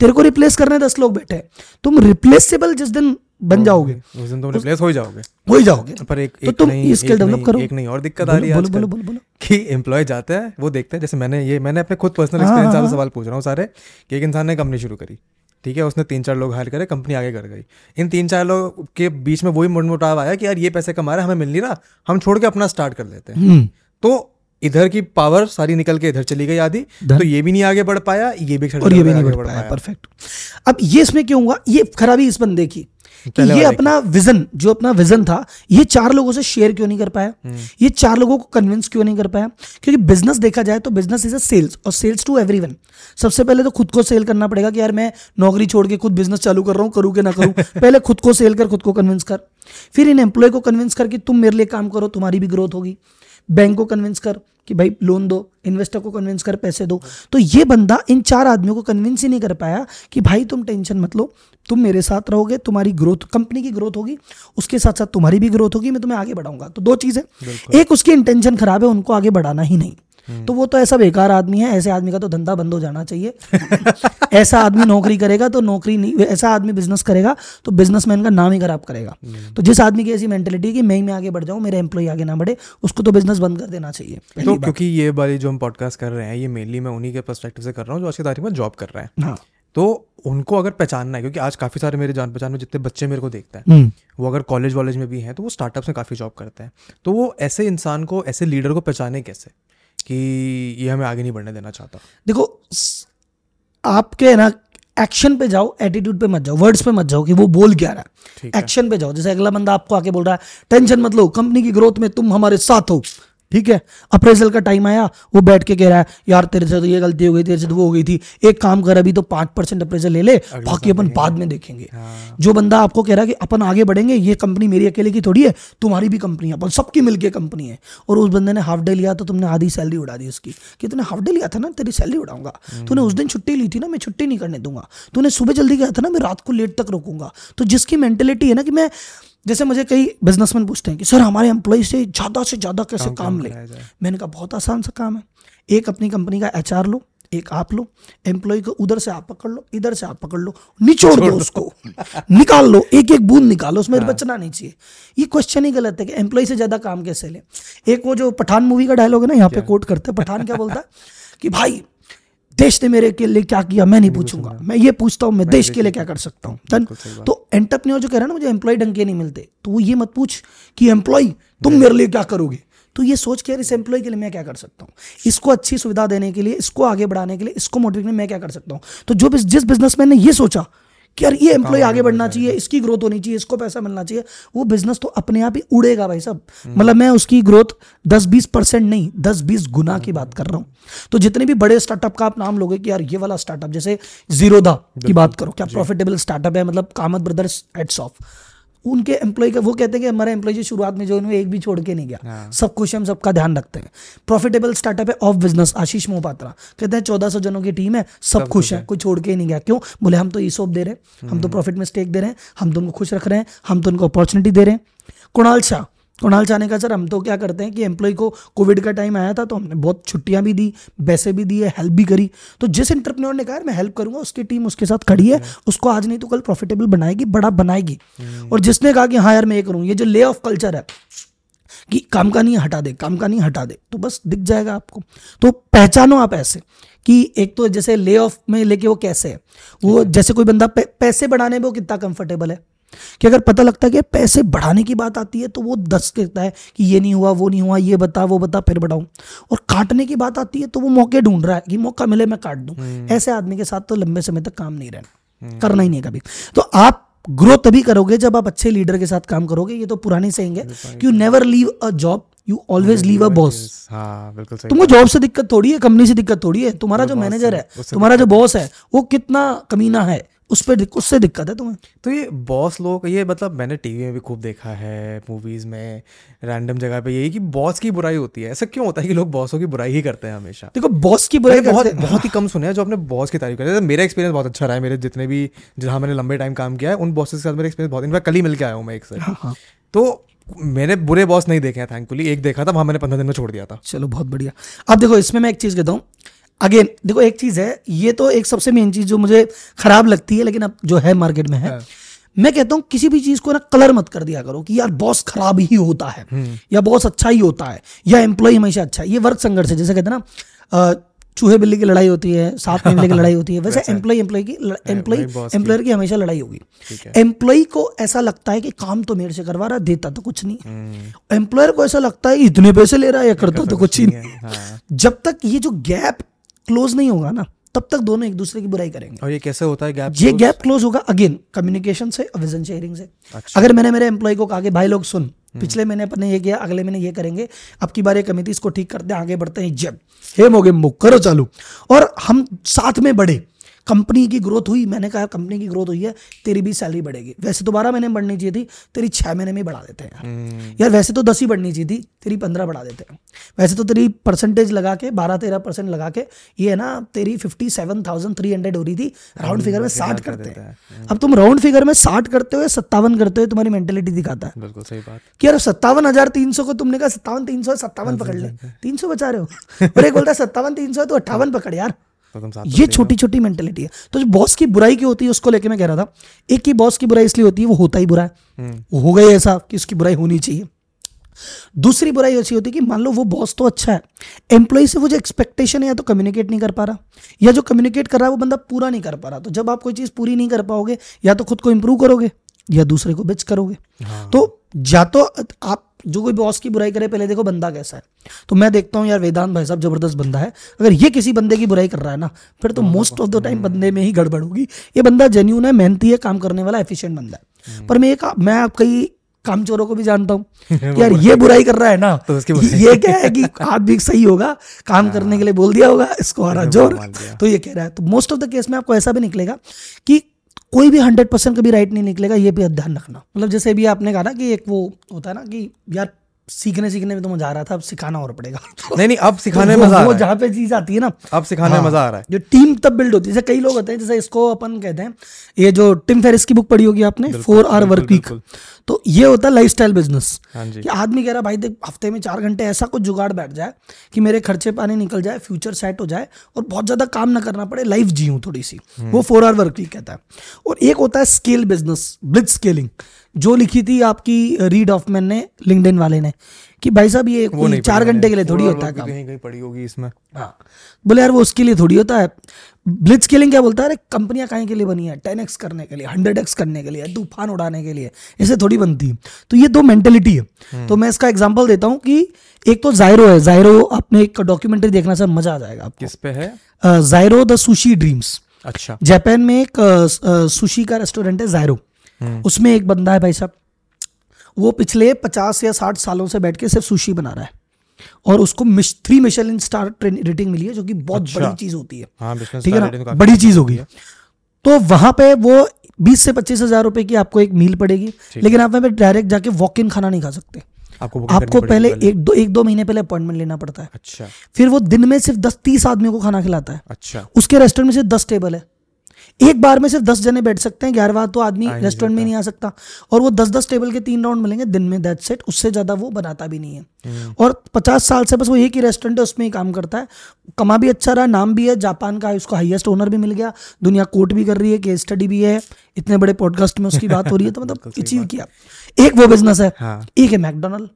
तेरे को रिप्लेस करने दस लोग बैठे तुम रिप्लेसेबल जिस दिन बन जाओगे। उस दिन तुम रिप्लेस हो ही जाओगे। हो ही जाओगे। पर एक तो तुम स्किल डेवलप करो। एक नहीं और दिक्कत आ रही है बोलो बोलो बोलो बोलो। कि एम्प्लॉय जाता है वो देखते हैं। जैसे मैंने ये मैंने अपने खुद पर्सनल एक्सपीरियंस वाले सवाल पूछ रहा हूँ सारे कि एक इंसान ने कंपनी शुरू करी। ठीक है उसने तीन चार लोग हायर करे कंपनी आगे कर गई। इन तीन चार लोग के बीच में वही मोटाव आया कि यार ये पैसे कमा रहे हमें मिल नहीं रहा हम छोड़ के अपना स्टार्ट कर लेते हैं। हम्म। तो इधर की पावर सारी निकल के इधर चली गई आदि तो ये भी नहीं आगे बढ़ पाया ये भी और ये भी नहीं बढ़ पाया परफेक्ट अब ये इसमें क्यों हुआ? ये खराबी इस बंदे की। कि ये अपना विजन जो अपना विजन था ये चार लोगों से शेयर क्यों नहीं कर पाया? हम्म। ये चार लोगों को कन्विंस क्यों नहीं कर पाया? क्योंकि बिज़नेस देखा जाए तो बिज़नेस इज़ अ सेल्स और सेल्स टू एवरीवन सबसे पहले तो खुद को सेल करना पड़ेगा कि यार मैं नौकरी छोड़ के खुद बिज़नेस चालू कर रहा हूँ करूँ कि ना करूँ? पहले खुद को सेल कर खुद को कन्विंस कर। फिर इन एम्प्लॉय को कन्विंस कर कि तुम मेरे लिए काम करो तुम्हारी भी ग्रोथ होगी। बैंक को कन्विंस कर। कि भाई लोन दो इन्वेस्टर को कन्विंस कर पैसे दो। तो ये बंदा इन चार आदमियों को कन्विंस ही नहीं कर पाया कि भाई तुम टेंशन मत लो तुम मेरे साथ रहोगे तुम्हारी ग्रोथ कंपनी की ग्रोथ होगी उसके साथ साथ तुम्हारी भी ग्रोथ होगी मैं तुम्हें आगे बढ़ाऊँगा। तो दो चीज़ें एक उसकी इंटेंशन खराब है उनको आगे बढ़ाना ही नहीं। तो वो तो ऐसा बेकार आदमी है ऐसे आदमी का तो धंधा बंद हो जाना चाहिए। ऐसा आदमी नौकरी करेगा तो नौकरी नहीं ऐसा आदमी बिज़नेस करेगा तो बिजनेसमैन का नाम ही खराब करेगा। तो जिस आदमी की ऐसी मेंटेलिटी कि मैं ही मैं आगे बढ़ जाऊँ मेरे एम्प्लॉय आगे ना बढ़े उसको तो बिज़नेस बंद कर देना चाहिए। तो क्योंकि ये वाली जो हम पॉडकास्ट कर रहे हैं ये मेनली मैं उन्हीं के परस्पेक्टिव से कर रहा हूँ जो आज की तारीख में जॉब कर रहे हैं। हाँ। तो उनको अगर पहचानना है क्योंकि आज काफ़ी सारे मेरे जान पहचान में जितने बच्चे मेरे को देखते हैं हम्म। वो अगर कॉलेज वॉलेज में भी हैं तो वो स्टार्टअप्स में काफ़ी जॉब करते हैं। तो वो ऐसे इंसान को ऐसे लीडर को पहचाने कैसे? कि ये हमें आगे नहीं बढ़ने देना चाहता। देखो आपके ना एक्शन पे जाओ एटीट्यूड पे मत जाओ वर्ड्स पे मत जाओ कि वो बोल क्या रहा है। एक्शन पे जाओ जैसे अगला बंदा आपको आके बोल रहा है टेंशन मत लो कंपनी की ग्रोथ में तुम हमारे साथ हो। ठीक है? अप्रेजल का टाइम आया वो बैठ के कह रहा है यार तेरे से तो ये गलती हो गई तेरे से तो वो हो गई थी। एक काम कर अभी तो पाँच परसेंट अप्रेजल ले ले बाकी अपन बाद में देखेंगे। हाँ। जो बंदा आपको कह रहा है कि अपन आगे बढ़ेंगे ये कंपनी मेरी अकेले की थोड़ी है तुम्हारी भी कंपनी है अपन सबकी मिलकर कंपनी है। और उस बंदे ने हाफ़ डे लिया तो तुमने आधी सैलरी उड़ा दी उसकी। कि तूने हाफ़ डे लिया था ना तेरी सैलरी उड़ाऊँगा। हम्म। तूने उस दिन छुट्टी ली थी ना मैं छुट्टी नहीं करने दूँगा। तूने सुबह जल्दी गया था ना मैं रात को लेट तक रोकूँगा। तो जिसकी मेंटेलिटी है ना कि मैं जैसे मुझे कई बिजनेसमैन पूछते हैं कि सर हमारे एम्प्लॉय से ज़्यादा से ज़्यादा कैसे काम, काम ले? मैंने कहा बहुत आसान सा काम है। एक अपनी कंपनी का एचआर लो एक आप लो एम्प्लॉय को उधर से आप पकड़ लो इधर से आप पकड़ लो निचोड़ दो उसको। निकाल लो एक एक बूंद निकालो उसमें हाँ। बचना नहीं चाहिए। ये क्वेश्चन ही गलत है कि एम्प्लॉय से ज़्यादा काम कैसे ले। एक वो जो पठान मूवी का डायलॉग है ना यहाँ पे कोट करते हैं पठान क्या बोलता है? कि भाई देश ने मेरे के लिए क्या किया मैं नहीं पूछूँगा। मैं ये पूछता हूँ मैं देश के लिए क्या कर सकता हूँ? डन तो एंटरप्रेन्योर जो कह रहा है ना मुझे एम्प्लॉय ढंग के नहीं मिलते। तो वो ये मत पूछ कि एम्प्लॉय तुम मेरे लिए क्या करोगे? तो ये सोच के यार इस एम्प्लॉय के लिए मैं क्या कर सकता हूँ? इसको अच्छी सुविधा देने के लिए इसको आगे बढ़ाने के लिए इसको मोटिवेट मैं क्या कर सकता हूँ? तो जो जिस बिजनेसमैन ने ये सोचा कि यार ये एम्प्लॉय आगे बढ़ना चाहिए इसकी ग्रोथ होनी चाहिए इसको पैसा मिलना चाहिए वो बिज़नेस तो अपने आप ही उड़ेगा भाई सब हम्म। मतलब मैं उसकी ग्रोथ दस बीस परसेंट नहीं दस बीस गुना की बात कर रहा हूँ। तो जितने भी बड़े स्टार्टअप का आप नाम लोगे कि यार ये वाला स्टार्टअप जैसे जीरोदा की बात करो क्या प्रॉफिटेबल स्टार्टअप है मतलब कामत ब्रदर्स एट्स ऑफ़ उनके एम्प्लॉय का वो कहते हैं कि हमारे एम्प्लॉय शुरुआत में जो है एक भी छोड़ के नहीं गया। हाँ। सब खुश हम सबका ध्यान रखते हैं। प्रॉफिटेबल स्टार्टअप है ऑफ़ बिज़नेस आशीष मोहपात्रा। कहते हैं चौदह सौ जनों की टीम है सब खुश है कोई छोड़ के ही नहीं गया। क्यों? बोले हम तो ई सोप दे रहे हैं हम तो प्रॉफिट में स्टेक दे रहे हैं हम तो उनको खुश रख रहे हैं हम तो उनको अपॉर्चुनिटी दे रहे हैं। कुणाल शाह कुणाल चाने का सर हम तो क्या करते हैं कि एम्प्लॉय को कोविड का टाइम आया था तो हमने बहुत छुट्टियाँ भी दी पैसे भी दिए हेल्प भी करी। तो जिस इंटरप्रेन्योर ने कहा मैं हेल्प करूँगा उसकी टीम उसके साथ खड़ी है उसको आज नहीं तो कल प्रॉफिटेबल बनाएगी बड़ा बनाएगी। और जिसने कहा कि हाँ यार मैं ये करूँ ये जो ले ऑफ़ कल्चर है कि काम का नहीं हटा दे काम का नहीं हटा दे तो बस दिख जाएगा आपको। तो पहचानो आप ऐसे कि एक तो जैसे ले ऑफ़ में लेके वो कैसे है? वो जैसे कोई बंदा पैसे बढ़ाने में वो कितना कंफर्टेबल है? कि अगर पता लगता है कि पैसे बढ़ाने की बात आती है तो वो दस कहता है कि ये नहीं हुआ वो नहीं हुआ ये बता वो बता फिर बढ़ाऊं। और काटने की बात आती है तो वो मौके ढूंढ रहा है कि मौका मिले मैं काट दूँ। हम्म। ऐसे आदमी के साथ तो लंबे समय तक काम नहीं रहना हम्म। करना ही नहीं कभी। तो आप ग्रो तभी करोगे जब आप अच्छे लीडर के साथ काम करोगे ये तो पुरानी है कि you never leave a job you always leave a boss तुमको जॉब से दिक्कत थोड़ी है कंपनी से दिक्कत थोड़ी है तुम्हारा जो मैनेजर है तुम्हारा जो बॉस है वो कितना कमीना है। उस पर उससे दिक्कत है तुम्हें? तो ये बॉस लोग ये मतलब मैंने टीवी में भी खूब देखा है मूवीज़ में रैंडम जगह पे यही कि बॉस की बुराई होती है। ऐसा क्यों होता है कि लोग बॉसों की बुराई ही करते हैं हमेशा? देखो बॉस की बुराई बहुत बहुत ही कम सुने हैं जो अपने बॉस की तारीफ़ करते हैं। मेरा एक्सपीरियंस बहुत अच्छा रहा है मेरे जितने भी जहाँ मैंने लंबे टाइम काम किया है उन बॉसेस के साथ मेरा एक्सपीरियंस बहुत इनफैक्ट कल ही मिल के आया हूँ मैं एक से हाँ, हाँ। तो मैंने बुरे बॉस नहीं देखे हैं थैंकफुली एक देखा था वहाँ मैंने पंद्रह दिन में छोड़ दिया था। चलो बहुत बढ़िया। अब देखो इसमें मैं एक चीज़ कहता हूँ। अगेन देखो एक चीज़ है ये तो एक सबसे मेन चीज़ जो मुझे खराब लगती है लेकिन अब जो है मार्केट में है हाँ। मैं कहता हूँ किसी भी चीज़ को ना कलर मत कर दिया करो कि यार बॉस खराब ही होता है हम्म। या बॉस अच्छा ही होता है या एम्प्लॉय हमेशा अच्छा है ये वर्क संघर्ष है जैसे कहते हैं ना चूहे बिल्ली की लड़ाई होती है सात महीने की लड़ाई होती है वैसे एम्प्लॉय एम्प्लॉय की एम्प्लॉय एम्प्लॉयर की हमेशा लड़ाई होगी एम्प्लॉय को ऐसा लगता है कि काम तो मेरे से करवा रहा देता तो कुछ नहीं एम्प्लॉयर हम्म। को ऐसा लगता है इतने पैसे ले रहा है या करता तो कुछ ही नहीं हाँ। जब तक ये जो गैप क्लोज नहीं होगा ना तब तक दोनों एक दूसरे की बुराई करेंगे और ये कैसे होता है गैप ये गैप क्लोज होगा अगेन कम्युनिकेशन से विजन शेयरिंग से अच्छा। अगर मैंने मेरे एम्प्लॉय को कहा कि भाई लोग सुन हम्म। पिछले महीने अपने ये किया अगले महीने ये करेंगे अब की बार ये कमेटी इसको ठीक करते हैं आगे बढ़ते हैं जब हेम हो गए मुख करो चालू और हम साथ में बढ़े कंपनी की ग्रोथ हुई मैंने कहा कंपनी की ग्रोथ हुई है तेरी भी सैलरी बढ़ेगी। वैसे तो बारह महीने में बढ़नी चाहिए थी तेरी छह महीने में बढ़ा देते हैं यार। हम्म। यार वैसे तो दस ही बढ़नी चाहिए थी तेरी पंद्रह बढ़ा देते हैं। वैसे तो तेरी परसेंटेज लगा के बारह तेरह परसेंट लगा के ये है ना तेरी fifty seven thousand three hundred हो रही थी राउंड फिगर में साठ करते हैं। हम्म। अब तुम राउंड फिगर में साठ करते हो या सत्तावन करते हो तुम्हारी मेंटेलिटी दिखाता है। बिल्कुल सही बात। कि यार सत्तावन हज़ार तीन सौ को तुमने कहा सत्तावन तीन सौ सत्तावन पकड़ ले। तीन सौ बचा रहे हो। और एक बोलता है सत्तावन तीन सौ तो अट्ठावन पकड़ यार। तो ये छोटी छोटी मेंटेलिटी है। तो जो बॉस की बुराई की होती है उसको लेके मैं कह रहा था एक की बॉस की बुराई इसलिए होती है वो होता ही बुरा है। हम्म। हो गई ऐसा कि उसकी बुराई होनी चाहिए। दूसरी बुराई ऐसी होती है कि मान लो वो बॉस तो अच्छा है एम्प्लॉय से वो जो एक्सपेक्टेशन है या तो कम्युनिकेट नहीं कर पा रहा या जो कम्युनिकेट कर रहा है वो बंदा पूरा नहीं कर पा रहा। तो जब आप कोई चीज़ पूरी नहीं कर पाओगे या तो खुद को इंप्रूव करोगे या दूसरे को बिच करोगे। हाँ। तो या तो आप जो कोई बॉस की बुराई करे पहले देखो बंदा कैसा है। तो मैं देखता हूँ यार वेदांत भाई साहब ज़बरदस्त बंदा है। अगर ये किसी बंदे की बुराई कर रहा है ना फिर तो मोस्ट ऑफ़ द टाइम बंदे में ही गड़बड़ होगी। ये बंदा जेन्यून है मेहनती है काम करने वाला एफिशिएंट बंदा है। हम्म। पर मैं एक मैं आप कई काम चोरों को भी जानता हूँ यार ये बुराई कर रहा है ना तो उसकी ये क्या है कि आप भी सही होगा काम करने के हाँ। लिए बोल दिया होगा इसको रहा ज़ोर। तो ये कह रहा है। तो मोस्ट ऑफ़ द केस में आपको ऐसा भी निकलेगा कि कोई भी हंड्रेड परसेंट कभी राइट नहीं निकलेगा ये भी ध्यान रखना। मतलब जैसे भी आपने कहा ना कि एक वो होता है ना कि यार सीखने सीखने में तो मज़ा आ रहा था अब सिखाना और पड़ेगा। नहीं नहीं अब सिखाने में मज़ा वो जहाँ पे चीज़ आती है ना अब सिखाने में हाँ। मज़ा आ रहा है। जो टीम तब बिल्ड होती है। जैसे कई लोग होते हैं जैसे इसको अपन कहते हैं ये जो टिम फेरिस की बुक पढ़ी होगी आपने फोर आर वर्क वीक तो ये होता है लाइफ स्टाइल बिज़नेस कि आदमी कह रहा भाई देख हफ़्ते में चार घंटे ऐसा कुछ जुगाड़ बैठ जाए कि मेरे खर्चे पानी निकल जाए फ्यूचर सेट हो जाए और बहुत ज़्यादा काम ना करना पड़े लाइफ जीऊँ थोड़ी सी हम्म। वो फोर आर वर्क वीक कहता है। और एक होता है स्केल बिज़नेस ब्लिथ स्केलिंग जो लिखी थी आपकी रीड ऑफमैन ने लिंकडिन वाले ने कि भाई साहब ये चार घंटे के लिए थोड़ी होता है काम। कहीं कहीं पड़ी होगी इसमें। हाँ। बोले यार वो उसके लिए थोड़ी होता है। ब्लिथ स्केलिंग क्या बोलता है? अरे कंपनियाँ कहीं के लिए बनी है? टेन एक्स करने के लिए हंड्रेड एक्स करने के लिए तूफ़ान उड़ाने के लिए ऐसे थोड़ी बनती है। तो ये दो मेंटेलिटी है। हम्म। तो मैं इसका एग्ज़ाम्पल देता हूँ कि एक तो जायरो है। जायरो आपने एक डॉक्यूमेंट्री देखना सर मज़ा आ जाएगा आपको। किस पे है? जायरो द सुशी ड्रीम्स अच्छा। जापान में एक सुशी का रेस्टोरेंट है जायरो हम्म। उसमें एक बंदा है भाई साहब वो पिछले पचास या साठ सालों से बैठ के सिर्फ़ सुशी बना रहा है। और उसको थ्री मिशेलिन स्टार रेटिंग मिली है जो कि बहुत अच्छा। बड़ी चीज़ होती है। हाँ, ठीक है ना? तो बड़ी चीज़ होगी। तो वहाँ पे वो बीस से पच्चीस हज़ार रुपए की आपको एक मील पड़ेगी लेकिन आप वहाँ पे डायरेक्ट जाके वॉक इन खाना नहीं खा सकते। आपको आपको पहले एक दो एक दो महीने पहले अपॉइंटमेंट लेना पड़ता है। अच्छा। फिर वो दिन में सिर्फ़ दस तीस आदमियों को खाना खिलाता है। अच्छा। उसके रेस्टोरेंट में सिर्फ़ दस टेबल है। एक बार में सिर्फ़ दस जने बैठ सकते हैं ग्यारह तो आदमी रेस्टोरेंट में नहीं आ सकता। और वो दस दस टेबल के तीन राउंड मिलेंगे दिन में दैट सेट उससे ज़्यादा वो बनाता भी नहीं है। हम्म। और पचास साल से बस वो एक ही रेस्टोरेंट है उसमें ही काम करता है। कमा भी अच्छा रहा नाम भी है जापान का उसको हाईएस्ट ओनर भी मिल गया दुनिया कोर्ट भी कर रही है केस स्टडी भी है इतने बड़े पॉडकास्ट में उसकी बात हो रही है तो मतलब अचीव किया एक वो बिज़नेस है हाँ। एक है मैकडोनल्ड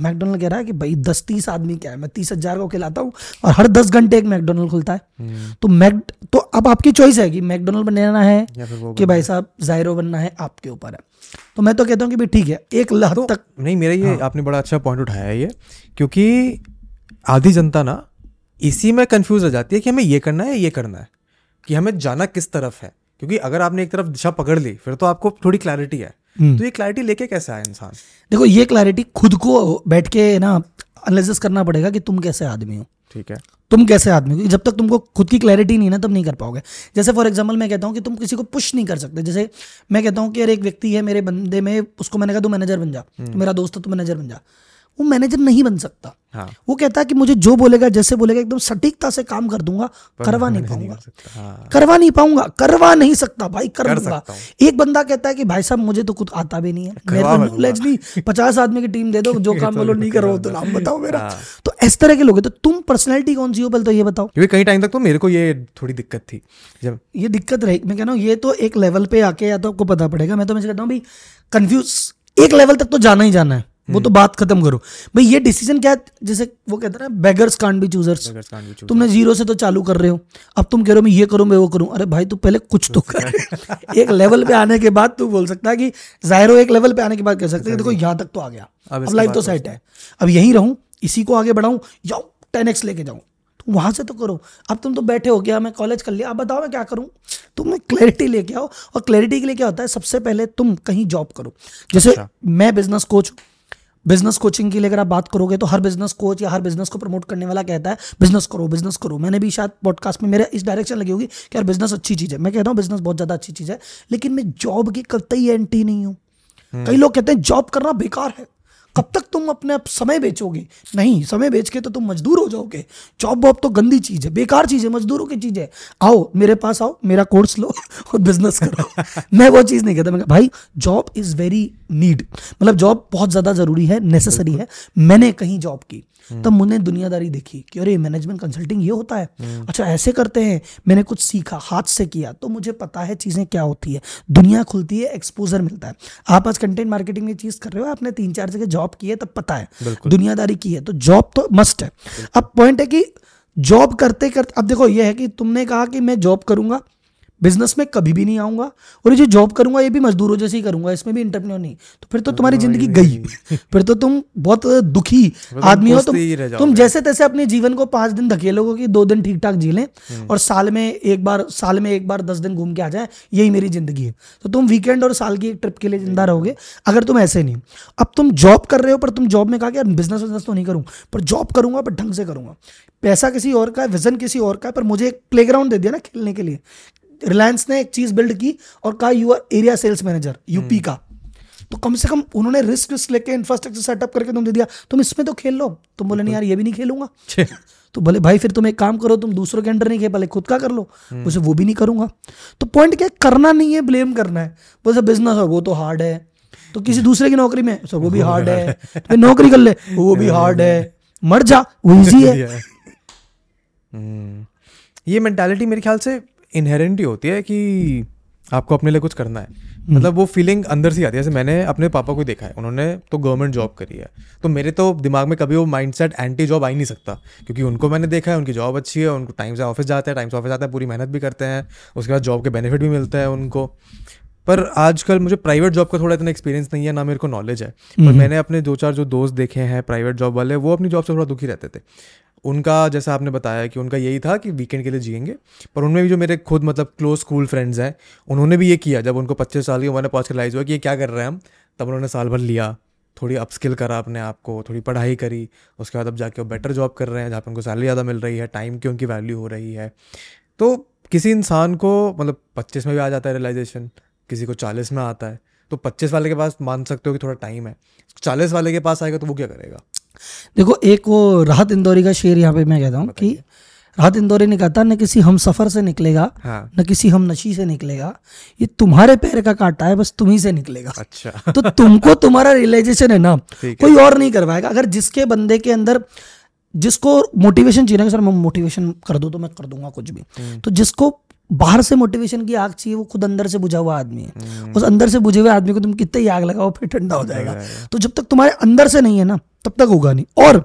मैकडोनल्ड कह रहा है कि भाई दस तीस आदमी क्या है? मैं तीस हज़ार को खिलाता हूँ और हर दस घंटे एक मैकडोनल्ड खुलता है। हम्म, तो मैक तो अब आपकी चॉइस है कि मैकडोनल्ड बनाना है कि भाई साहब जायरो बनना है आपके ऊपर है। तो मैं तो कहता हूँ कि भाई ठीक है एक हद तो तक नहीं मेरा ये हाँ। आपने बड़ा अच्छा पॉइंट उठाया है ये क्योंकि आधी जनता ना इसी में कंफ्यूज हो जाती है कि हमें ये करना है ये करना है कि हमें जाना किस तरफ़ है। क्योंकि अगर आपने एक तरफ़ दिशा पकड़ ली फिर तो आपको थोड़ी क्लैरिटी है। तो ये क्लैरिटी लेके कैसे आए इंसान? देखो ये क्लैरिटी खुद को बैठ के ना एनालिसिस करना पड़ेगा कि तुम कैसे आदमी हो। ठीक है। तुम कैसे आदमी हो? जब तक तुमको खुद की क्लैरिटी नहीं है ना तब नहीं कर पाओगे। जैसे फॉर एग्जांपल मैं कहता हूँ कि तुम किसी को पुश नहीं कर सकते। जैसे मैं कहता हूँ कि यार एक व्यक्ति है मेरे बंदे में उसको मैंने कहा तू मैनेजर बन जा। तो मेरा दोस्त है तू मैनेजर बन जा। वो मैनेजर नहीं बन सकता। हाँ। वो कहता है कि मुझे जो बोलेगा जैसे बोलेगा एकदम सटीकता से काम कर दूँगा करवा नहीं पाऊँगा। हाँ। करवा नहीं पाऊँगा करवा नहीं सकता भाई कर, कर दूँगा। एक बंदा कहता है कि भाई साहब मुझे तो कुछ आता भी नहीं है। मेरे को नॉलेज नहीं। पचास आदमी की टीम दे दो जो काम बोलो नहीं करो तो नाम बताओ मेरा। हाँ। तो इस तरह के लोग हैं। तो तुम पर्सनैलिटी कौन सी हो पहले तो ये बताओ। क्योंकि कई टाइम तक तो मेरे को ये थोड़ी दिक्कत थी। जब ये दिक्कत रही। मैं कह रहा हूँ ये तो एक लेवल पे आके या तो आपको पता पड़ेगा। मैं तो मैं कहता हूँ भाई कंफ्यूज एक लेवल तक तो जाना ही जाना है। वो तो बात खत्म करो। भाई ये डिसीज़न क्या है? जैसे वो कहते हैं ना बेगर्स कांट बी चूजर्स। तुमने ज़ीरो से तो चालू कर रहे हो। अब तुम कह रहे हो मैं ये करूँ मैं वो करूँ। अरे भाई तू पहले कुछ तो कर। एक लेवल पे आने के बाद तू बोल सकता है कि ज़ाहिर हो एक लेवल पे आने के बाद कह सकते देखो यहाँ तक तो आ गया। अब लाइफ तो सेट है। अब यहीं रहूँ इसी को आगे बढ़ाऊं जाओ टेन एक्स लेके जाऊँ। तो वहाँ से तो करो। अब तुम तो बैठे हो गया मैं कॉलेज कर लिया। अब बताओ मैं क्या करूँ? तुम क्लैरिटी लेके आओ। और क्लैरिटी के लिए क्या होता है? सबसे पहले तुम कहीं जॉब करो। जैसे अच्छा। मैं बिज़नेस कोच बिज़नेस कोचिंग के लिए अगर आप बात करोगे तो हर बिज़नेस कोच या हर बिज़नेस को प्रमोट करने वाला कहता है बिज़नेस करो बिज़नेस करो। मैंने भी शायद पॉडकास्ट में मेरे इस डायरेक्शन लगी होगी कि यार बिज़नेस अच्छी चीज़ है। मैं कहता हूँ बिज़नेस बहुत ज़्यादा अच्छी चीज़ है लेकिन मैं जॉब की कतई एंटी नहीं हूँ। कई लोग कहते हैं जॉब करना बेकार है। कब तक तुम अपने आप समय बेचोगे? नहीं समय बेच के तो तुम मजदूर हो जाओगे। जॉब वॉब तो गंदी चीज़ है बेकार चीज़ है मजदूरों की चीज़ है। आओ मेरे पास आओ मेरा कोर्स लो और बिज़नेस करो। मैं वो चीज़ नहीं कहता मैं भाई जॉब इज़ वेरी नीड मतलब जॉब बहुत ज़्यादा ज़रूरी है नेसेसरी है। मैंने कहीं जॉब की। तब मुझे दुनियादारी देखी कि अरे मैनेजमेंट कंसल्टिंग ये होता है। अच्छा ऐसे करते हैं मैंने कुछ सीखा हाथ से किया तो मुझे पता है चीज़ें क्या होती है। दुनिया खुलती है एक्सपोजर मिलता है। आप आज कंटेंट मार्केटिंग में चीज़ कर रहे हो आपने तीन चार जगह जॉब की है तब पता है। दुनियादारी की है तो जॉब तो मस्ट है। अब पॉइंट है कि जॉब करते करते अब देखो ये है कि तुमने कहा कि मैं जॉब करूँगा बिज़नेस में कभी भी नहीं आऊँगा और ये जो जॉब करूँगा ये भी मजदूरों जैसे ही करूँगा इसमें भी इंटरप्रेन्योर नहीं। तो फिर तो तुम्हारी ज़िंदगी गई। फिर तो तुम बहुत दुखी आदमी हो तुम ही तुम जैसे तैसे अपने जीवन को पाँच दिन धकेलोगे कि दो दिन ठीक ठाक जी लें और साल में एक बार साल में एक बार दस दिन घूम के आ जाए यही मेरी ज़िंदगी है। तो तुम वीकेंड और साल की एक ट्रिप के लिए ज़िंदा रहोगे अगर तुम ऐसे नहीं अब तुम जॉब कर रहे हो पर तुम जॉब में कहा कि यार बिज़नेस बिज़नेस तो नहीं करूँ पर जॉब करूँगा पर ढंग से करूँगा। पैसा किसी और का है विजन किसी और का है पर मुझे एक प्ले दे दिया ना खेलने के लिए। रिलायंस ने एक चीज़ बिल्ड की और कहा you are area sales manager UP का। तो कम से कम उन्होंने रिस्क रिस्क लेके इंफ्रास्ट्रक्चर सेटअप करके तुम दे दिया तुम इसमें तो खेल लो। तुम बोले नहीं यार ये भी नहीं खेलूँगा। तो बोले भाई फिर तुम एक काम करो तुम दूसरों के अंडर नहीं खेल पहले खुद का कर लो। उसे वो भी नहीं करूँगा। तो पॉइंट क्या करना नहीं है ब्लेम करना है। बोले बिज़नेस है वो तो हार्ड है। तो किसी दूसरे की नौकरी में सर वो भी हार्ड है। फिर नौकरी कर ले वो भी हार्ड है। मर जा वो इजी है। हम्म, ये मेंटालिटी मेरे ख्याल से इनहेरेंट ही होती है कि आपको अपने लिए कुछ करना है। मतलब वो फीलिंग अंदर से आती है। जैसे मैंने अपने पापा को देखा है। उन्होंने तो गवर्नमेंट जॉब करी है। तो मेरे तो दिमाग में कभी वो माइंडसेट एंटी जॉब आ ही नहीं सकता। क्योंकि उनको मैंने देखा है उनकी जॉब अच्छी है उनको टाइम से ऑफ़िस जाते हैं टाइम से ऑफ़िस जाते हैं पूरी मेहनत भी करते हैं उसके बाद जॉब के बेनिफिट भी मिलते हैं उनको। पर आजकल मुझे प्राइवेट जॉब का थोड़ा इतना एक्सपीरियंस नहीं है ना मेरे को नॉलेज है। पर मैंने अपने दो चार जो दोस्त देखे हैं प्राइवेट जॉब वाले वो अपनी जॉब से थोड़ा दुखी रहते थे। उनका जैसा आपने बताया कि उनका यही था कि वीकेंड के लिए जिएँगे पर उनमें भी जो मेरे खुद मतलब क्लोज स्कूल फ्रेंड्स हैं उन्होंने भी ये किया। जब उनको पच्चीस साल की उम्र में पहुँच कर लाइज हुआ कि ये क्या कर रहे हैं हम तब उन्होंने साल भर लिया। थोड़ी अपस्किल करा अपने आप को थोड़ी पढ़ाई करी उसके बाद अब जाके वो बेटर जॉब कर रहे हैं जहाँ पर उनको सैलरी ज़्यादा मिल रही है टाइम की उनकी वैल्यू हो रही है। तो किसी इंसान को मतलब पच्चीस में भी आ जाता है रियलाइजेशन किसी को चालीस में आता है तो पच्चीस वाले के पास मान सकते हो कि थोड़ा टाइम है। चालीस वाले के पास आएगा तो वो क्या करेगा? देखो एक वो राहत इंदौरी का शेर यहाँ पे मैं कहता हूँ कि राहत इंदौरी ने कहा था न किसी हम सफ़र से निकलेगा हाँ। न किसी हम नशी से निकलेगा। ये तुम्हारे पैर का कांटा है बस तुम्ही से निकलेगा। अच्छा। तो तुमको तुम्हारा रियलाइजेशन है ना। कोई और नहीं करवाएगा। अगर जिसके बंदे के अंदर जिसको मोटिवेशन चाहिए ना सर मैं मोटिवेशन कर दूँ तो मैं कर दूँगा कुछ भी। हम्म, तो जिसको बाहर से मोटिवेशन की आग चाहिए वो खुद अंदर से बुझा हुआ आदमी है उस अंदर से बुझे हुए आदमी को तुम कितने ही आग लगाओ फिर ठंडा हो जाएगा। तो जब तक तुम्हारे अंदर से नहीं है ना तब तक होगा नहीं। और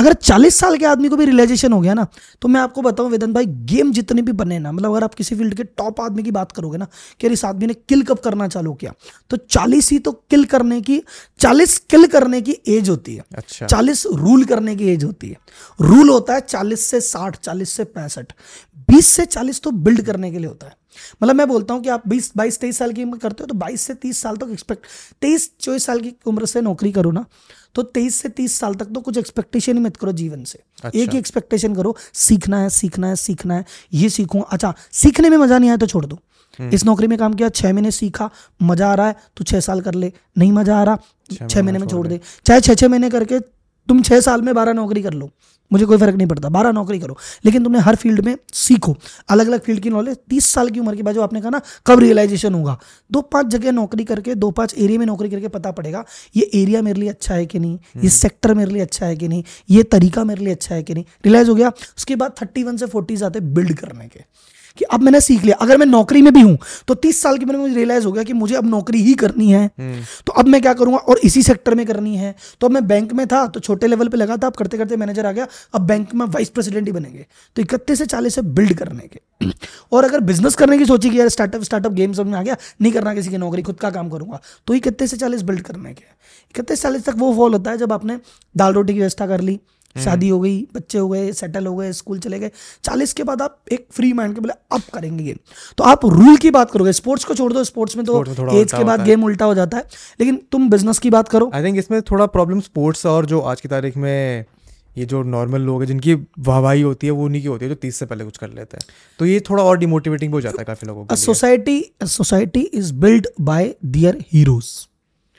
अगर 40 साल के आदमी को भी रियलाइजेशन हो गया ना तो मैं आपको बताऊँ वेदन भाई गेम जितने भी बने ना मतलब अगर आप किसी फ़ील्ड के टॉप आदमी की बात करोगे ना कि इस आदमी ने किल कब करना चालू किया तो 40 ही तो किल करने की 40 किल करने की एज होती है। अच्छा। चालीस रूल करने की एज होती है। रूल होता है चालीस से साठ चालीस से पैंसठ। बीस से चालीस तो बिल्ड करने के लिए होता है। मतलब मैं बोलता हूँ कि आप बीस बाईस तेईस साल की उम्र करते हो तो बाईस से तीस साल तक एक्सपेक्ट तेईस चौबीस साल की उम्र से नौकरी करो ना तो तेईस से तीस साल तक तो कुछ एक्सपेक्टेशन ही मत करो जीवन से। अच्छा। एक ही एक्सपेक्टेशन करो सीखना है सीखना है सीखना है ये सीखूं। अच्छा सीखने में मज़ा नहीं आया तो छोड़ दो। इस नौकरी में काम किया छह महीने सीखा मज़ा आ रहा है तो छह साल कर ले। नहीं मज़ा आ रहा छह महीने में छोड़ दे। चाहे छह छह महीने करके तुम छह साल में बारह नौकरी कर लो। मुझे कोई फ़र्क नहीं पड़ता। बारह नौकरी करो। लेकिन तुमने हर फ़ील्ड में सीखो। अलग अलग फ़ील्ड की नॉलेज तीस साल की उम्र के बाद जो आपने कहा ना कब रियलाइजेशन होगा? दो पाँच जगह नौकरी करके दो पाँच एरिया में नौकरी करके पता पड़ेगा ये एरिया मेरे लिए अच्छा है कि नहीं? ये सेक्टर मेरे लिए अच्छा है कि नहीं? ये तरीका मेरे लिए अच्छा है कि नहीं? रियलाइज़ हो गया। उसके बाद थर्टी वन से फोर्टीज आते बिल्ड करने के। कि अब मैंने सीख लिया। अगर मैं नौकरी में भी हूँ तो तीस साल की उम्र में मुझे रियलाइज़ हो गया कि मुझे अब नौकरी ही करनी है। हम्म, तो अब मैं क्या करूँगा? और इसी सेक्टर में करनी है। तो अब मैं बैंक में था तो छोटे लेवल पे लगा था। अब करते करते मैनेजर आ गया। अब बैंक में वाइस प्रेसिडेंट ही बनेंगे। तो इकतीस से चालीस से बिल्ड करने के। और अगर बिज़नेस करने की सोची कि यार स्टार्टअप स्टार्टअप गेम सब में आ गया नहीं करना किसी की नौकरी खुद का काम करूँगा। तो इकतीस से चालीस बिल्ड करने के। इकतीस चालीस तक वो फॉल होता है जब आपने दाल रोटी की व्यवस्था कर ली। शादी हो गई बच्चे हो गए सेटल हो गए स्कूल चले गए। चालीस के बाद आप एक फ्री माइंड के बोले अब करेंगे गेम तो आप रूल की बात करोगे स्पोर्ट्स को छोड़ दो स्पोर्ट्स में तो एज के बाद गेम उल्टा हो जाता है। लेकिन तुम बिज़नेस की बात करो। आई थिंक इसमें थोड़ा प्रॉब्लम स्पोर्ट्स और जो आज की तारीख में ये जो नॉर्मल लोग हैं जिनकी वाहवाही होती है वो उन्हीं की होती है जो तीस से पहले कुछ कर लेते हैं। तो ये थोड़ा और डिमोटिवेटिंग हो जाता है काफ़ी लोगों a सोसाइटी लिए is build by their heroes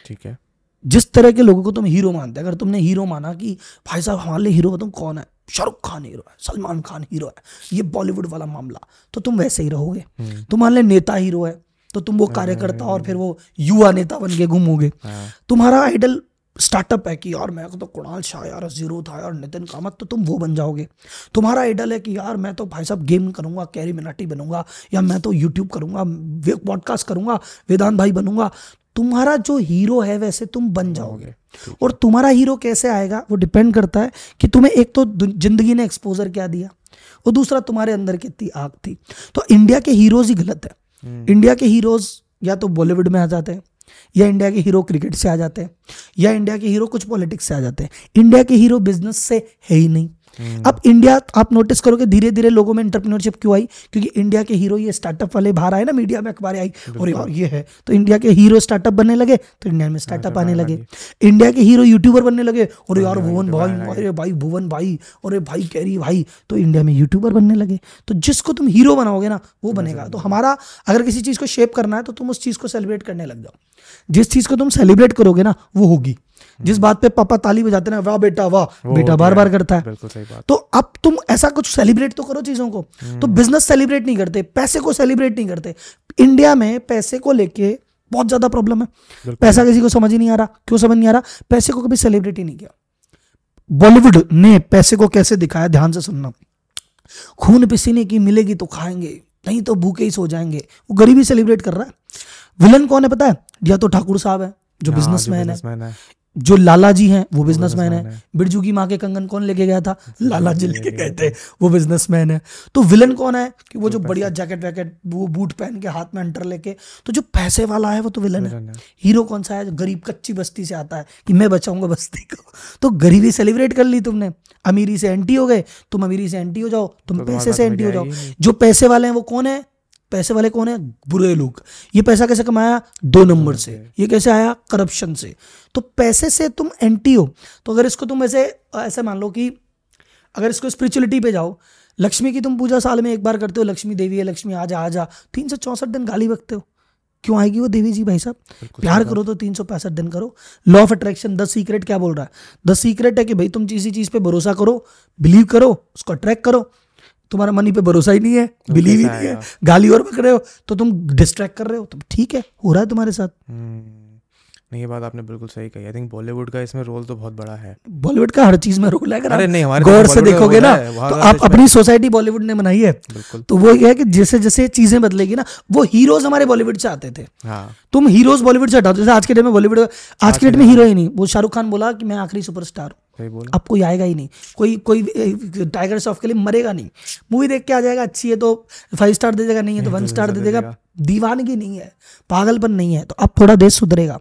ठीक है। जिस तरह के लोगों को तुम हीरो मानते अगर तुमने हीरो माना कि भाई साहब हमारे लिए हीरो तुम कौन है? शाहरुख खान हीरो है सलमान खान हीरो है ये बॉलीवुड वाला मामला तो तुम वैसे ही रहोगे। हम्म। तुम्हारे लिए नेता हीरो है तो तुम वो कार्यकर्ता और फिर वो युवा नेता बन के घूमोगे। हाँ। तुम्हारा आइडल स्टार्टअप है कि यार मैं तो कुणाल शाह यार ज़ीरो था यार नितिन कामत तो तुम वो बन जाओगे। तुम्हारा आइडल है कि यार मैं तो भाई साहब गेम करूँगा कैरी मिनाटी बनूँगा या मैं तो यूट्यूब करूँगा पॉडकास्ट करूँगा वेदांत भाई बनूँगा तुम्हारा जो हीरो है वैसे तुम बन जाओगे। और तुम्हारा हीरो कैसे आएगा वो डिपेंड करता है कि तुम्हें एक तो ज़िंदगी ने एक्सपोजर क्या दिया और दूसरा तुम्हारे अंदर कितनी आग थी। तो इंडिया के हीरोज ही गलत है। इंडिया के हीरोज या तो बॉलीवुड में आ जाते हैं या इंडिया के हीरो क्रिकेट से आ जाते हैं या इंडिया के हीरो कुछ पॉलिटिक्स से आ जाते हैं। इंडिया के हीरो बिज़नेस से है ही नहीं। अब इंडिया आप नोटिस करोगे धीरे धीरे लोगों में इंटरप्रेन्योरशिप क्यों आई? क्योंकि इंडिया के हीरो ये स्टार्टअप वाले बाहर आए ना मीडिया में अखबारें आई और यार ये है। तो इंडिया के हीरो स्टार्टअप बनने लगे तो इंडिया में स्टार्टअप आने लगे। इंडिया के हीरो यूट्यूबर बनने लगे और यार भुवन भाई अरे भाई भुवन भाई अरे भाई कैरी भाई। तो इंडिया में यूट्यूबर बनने लगे। तो जिसको तुम हीरो बनाओगे ना वो बनेगा। तो हमारा अगर किसी चीज़ को शेप करना है तो तुम उस चीज़ को सेलिब्रेट करने लग जाओ। जिस चीज़ को तुम सेलिब्रेट करोगे ना वो होगी। जिस बात पे पापा ताली बजाते हैं ना वाह बेटा वाह। बेटा बार बार करता है। बिल्कुल सही बात। तो अब तुम ऐसा कुछ सेलिब्रेट तो करो चीज़ों को। तो बिज़नेस सेलिब्रेट नहीं करते पैसे को सेलिब्रेट नहीं करते। इंडिया में पैसे को लेके बहुत ज़्यादा प्रॉब्लम है। पैसा किसी को समझ ही नहीं आ रहा। क्यों समझ नहीं आ रहा? पैसे को कभी सेलिब्रेट ही नहीं किया। बॉलीवुड ने पैसे को कैसे दिखाया? ध्यान से सुनना। खून पसीने की मिलेगी तो खाएँगे नहीं तो भूखे ही सो जाएँगे। वो गरीबी सेलिब्रेट कर रहा है। विलन कौन है पता है? या तो ठाकुर साहब है जो हाँ, बिजनेसमैन है। जो लाला जी हैं वो बिजनेसमैन है। बिरजू की माँ के कंगन कौन लेके गया था? लाला जी लेके गए थे। वो बिजनेसमैन है। तो विलन कौन है? कि वो जो बढ़िया जैकेट वैकेट वो बूट पहन के हाथ में अंटर लेके तो जो पैसे वाला है वो तो विलन है। हीरो कौन सा है? गरीब कच्ची बस्ती से आता है कि मैं बचाऊँगा बस्ती को। तो गरीबी सेलिब्रेट कर ली तुमने। अमीरी से एंटी हो गए तुम अमीरी से एंटी हो जाओ तुम तो पैसे से एंटी हो जाओ। जो पैसे वाले हैं वो कौन है? पैसे वाले कौन है? बुरे लोग। ये पैसा कैसे कमाया? दो नंबर से। ये कैसे आया? करप्शन से। तो पैसे से तुम एंटी हो। तो अगर इसको तुम ऐसे ऐसे मान लो कि अगर इसको स्पिरिचुअलिटी पे जाओ लक्ष्मी की तुम पूजा साल में एक बार करते हो लक्ष्मी देवी है लक्ष्मी आ जा आ जा तीन सौ चौसठ दिन गाली बकते हो। क्यों आएगी वो देवी जी भाई साहब? प्यार करो तो तीन सौ पैंसठ दिन करो। Law of attraction the secret क्या बोल रहा है? द सीक्रेट है कि भाई तुम किसी चीज़ पे भरोसा करो बिलीव करो उसको अट्रैक्ट करो। तुम्हारा मनी पे भरोसा ही नहीं है बिलीव ही नहीं है गाली और पकड़े हो तो तुम डिस्ट्रैक्ट कर रहे हो तो ठीक है हो रहा है तुम्हारे साथ। हम्म, नहीं ये बात आपने बिल्कुल सही कही। आई थिंक बॉलीवुड का इसमें रोल तो बहुत बड़ा है। बॉलीवुड का हर चीज़ में रोल है अगर अरे नहीं हमारे गौर तो से देखोगे ना तो आप अपनी सोसाइटी बॉलीवुड ने बनाई है। तो वो ये है कि जैसे जैसे चीज़ें बदलेगी ना वो हीरोज हमारे बॉलीवुड से आते थे। हाँ। तुम हीरोज बॉलीवुड से हटाओ जैसे आज के डेट में बॉलीवुड आज के डेट में हीरो ही नहीं। वो शाहरुख खान बोला कि मैं आखिरी सुपरस्टार हूँ। अब कोई आएगा ही नहीं। कोई कोई टाइगर श्रॉफ के लिए मरेगा नहीं। मूवी देख के आ जाएगा अच्छी है तो फाइव स्टार दे देगा नहीं है तो वन स्टार दे देगा। दीवानगी नहीं है पागलपन नहीं है तो अब थोड़ा देश सुधरेगा।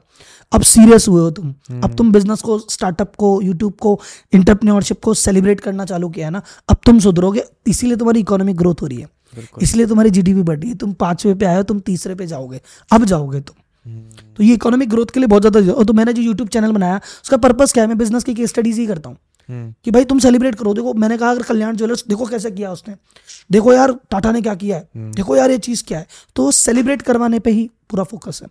अब सीरियस हुए हो तुम। अब तुम बिज़नेस को स्टार्टअप को यूट्यूब को इंटरप्रेन्योरशिप को सेलिब्रेट करना चालू किया है ना अब तुम सुधरोगे इसीलिए तुम्हारी इकोनॉमिक ग्रोथ हो रही है। इसलिए तुम्हारी जीडीपी बढ़ रही है। तुम पांचवे पे आए हो तुम तीसरे पे जाओगे अब जाओगे तुम। हम्म, तो ये इकोनॉमिक ग्रोथ के लिए बहुत ज़्यादा और तो मैंने जो यूट्यूब चैनल बनाया उसका पर्पस क्या है? मैं बिज़नेस की केस स्टडीज़ ही करता हूँ। हम्म, कि भाई तुम सेलिब्रेट करो। देखो मैंने कहा अगर कल्याण ज्वेलर्स देखो कैसे किया उसने। देखो यार टाटा ने क्या किया है? देखो यार ये चीज़ क्या है? तो सेलिब्रेट करवाने पे ही पूरा फोकस है।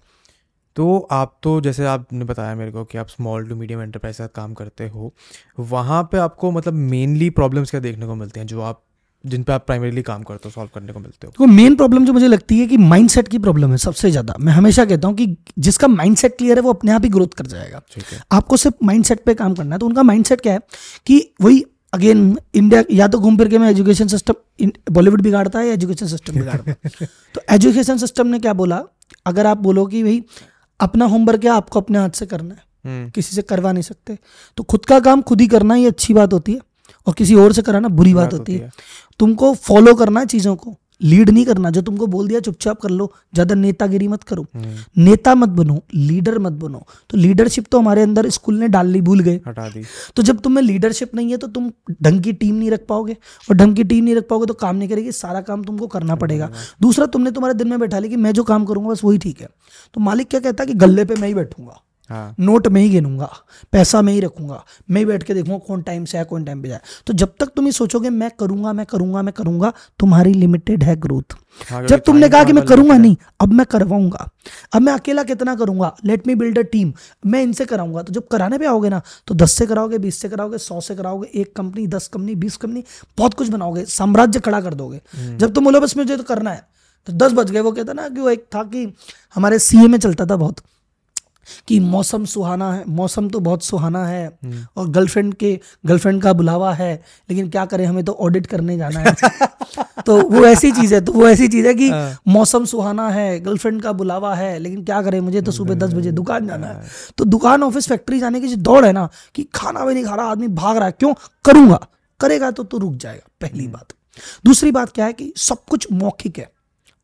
तो आप तो जैसे आपने बताया मेरे को कि आप स्मॉल टू मीडियम एंटरप्राइज का काम करते हो वहाँ पे आपको मतलब मेनली प्रॉब्लम्स क्या देखने को मिलते हैं जो आप जिन पे आप प्राइमरीली काम करते हो सॉल्व करने को मिलते हो? तो मेन प्रॉब्लम जो मुझे लगती है कि माइंडसेट की प्रॉब्लम है सबसे ज़्यादा। मैं हमेशा कहता हूँ कि जिसका माइंडसेट क्लियर है वो अपने आप ही ग्रोथ कर जाएगा। आपको सिर्फ़ माइंडसेट पे काम करना है तो उनका माइंडसेट क्या है कि वही अगेन इंडिया या तो घूम फिर के मैं एजुकेशन सिस्टम बॉलीवुड बिगाड़ता है या एजुकेशन सिस्टम बिगाड़ता है। तो एजुकेशन सिस्टम ने क्या बोला? अगर आप बोलो कि भाई अपना होमवर्क क्या आपको अपने हाथ से करना है? हम्म, किसी से करवा नहीं सकते। तो खुद का काम खुद ही करना ही अच्छी बात होती है और किसी और से कराना बुरी बात होती है। तुमको फॉलो करना है चीज़ों को। लीड नहीं करना जो तुमको बोल दिया चुपचाप कर लो ज़्यादा नेतागिरी मत करो। हम्म, नेता मत बनो लीडर मत बनो। तो लीडरशिप तो हमारे अंदर स्कूल ने डालनी भूल गए। हटा दी। तो जब तुम्हें लीडरशिप नहीं है तो तुम ढंग की टीम नहीं रख पाओगे। और ढंग की टीम नहीं रख पाओगे तो काम नहीं करेगी सारा काम तुमको करना पड़ेगा। दूसरा तुमने तुम्हारे दिन में बैठा लिया कि मैं जो काम करूँगा बस वही ठीक है। तो मालिक क्या कहता है कि गले पे मैं ही बैठूँगा। हाँ। नोट में ही गिनूँगा पैसा में ही रखूँगा। मैं ही बैठ के देखूँगा कौन टाइम से है कौन टाइम पे जाए तो जब तक तुम ये सोचोगे मैं करूँगा मैं करूँगा मैं करूँगा तुम्हारी लिमिटेड है ग्रोथ हाँ, जब तुमने कहा कि मैं करूँगा नहीं अब मैं करवाऊँगा। अब मैं अकेला कितना करूँगा? Let me build a team मैं इनसे कराऊँगा। तो जब कराने पे आओगे ना तो दस से कराओगे बीस से कराओगे सौ से कराओगे एक कंपनी दस कंपनी बीस कंपनी बहुत कुछ बनाओगे साम्राज्य खड़ा कर दोगे। हम्म। जब तुम बोलो बस मुझे तो करना है। तो दस बज गए। वो कहता ना कि वो एक था कि हमारे सीए में चलता था बहुत। कि मौसम सुहाना है मौसम तो बहुत सुहाना है। हम्म। और गर्लफ्रेंड के गर्लफ्रेंड का बुलावा है लेकिन क्या करें हमें तो ऑडिट करने जाना है। तो वो ऐसी चीज़ है तो वो ऐसी चीज़ है कि हाँ। मौसम सुहाना है गर्लफ्रेंड का बुलावा है लेकिन क्या करें मुझे तो सुबह दस बजे दुकान जाना है। तो दुकान ऑफ़िस फैक्ट्री जाने की जो दौड़ है ना कि खाना भी नहीं खा रहा आदमी भाग रहा है क्यों? करूँगा। करेगा तो तू रुक जाएगा पहली बात। दूसरी बात क्या है कि सब कुछ मौखिक है।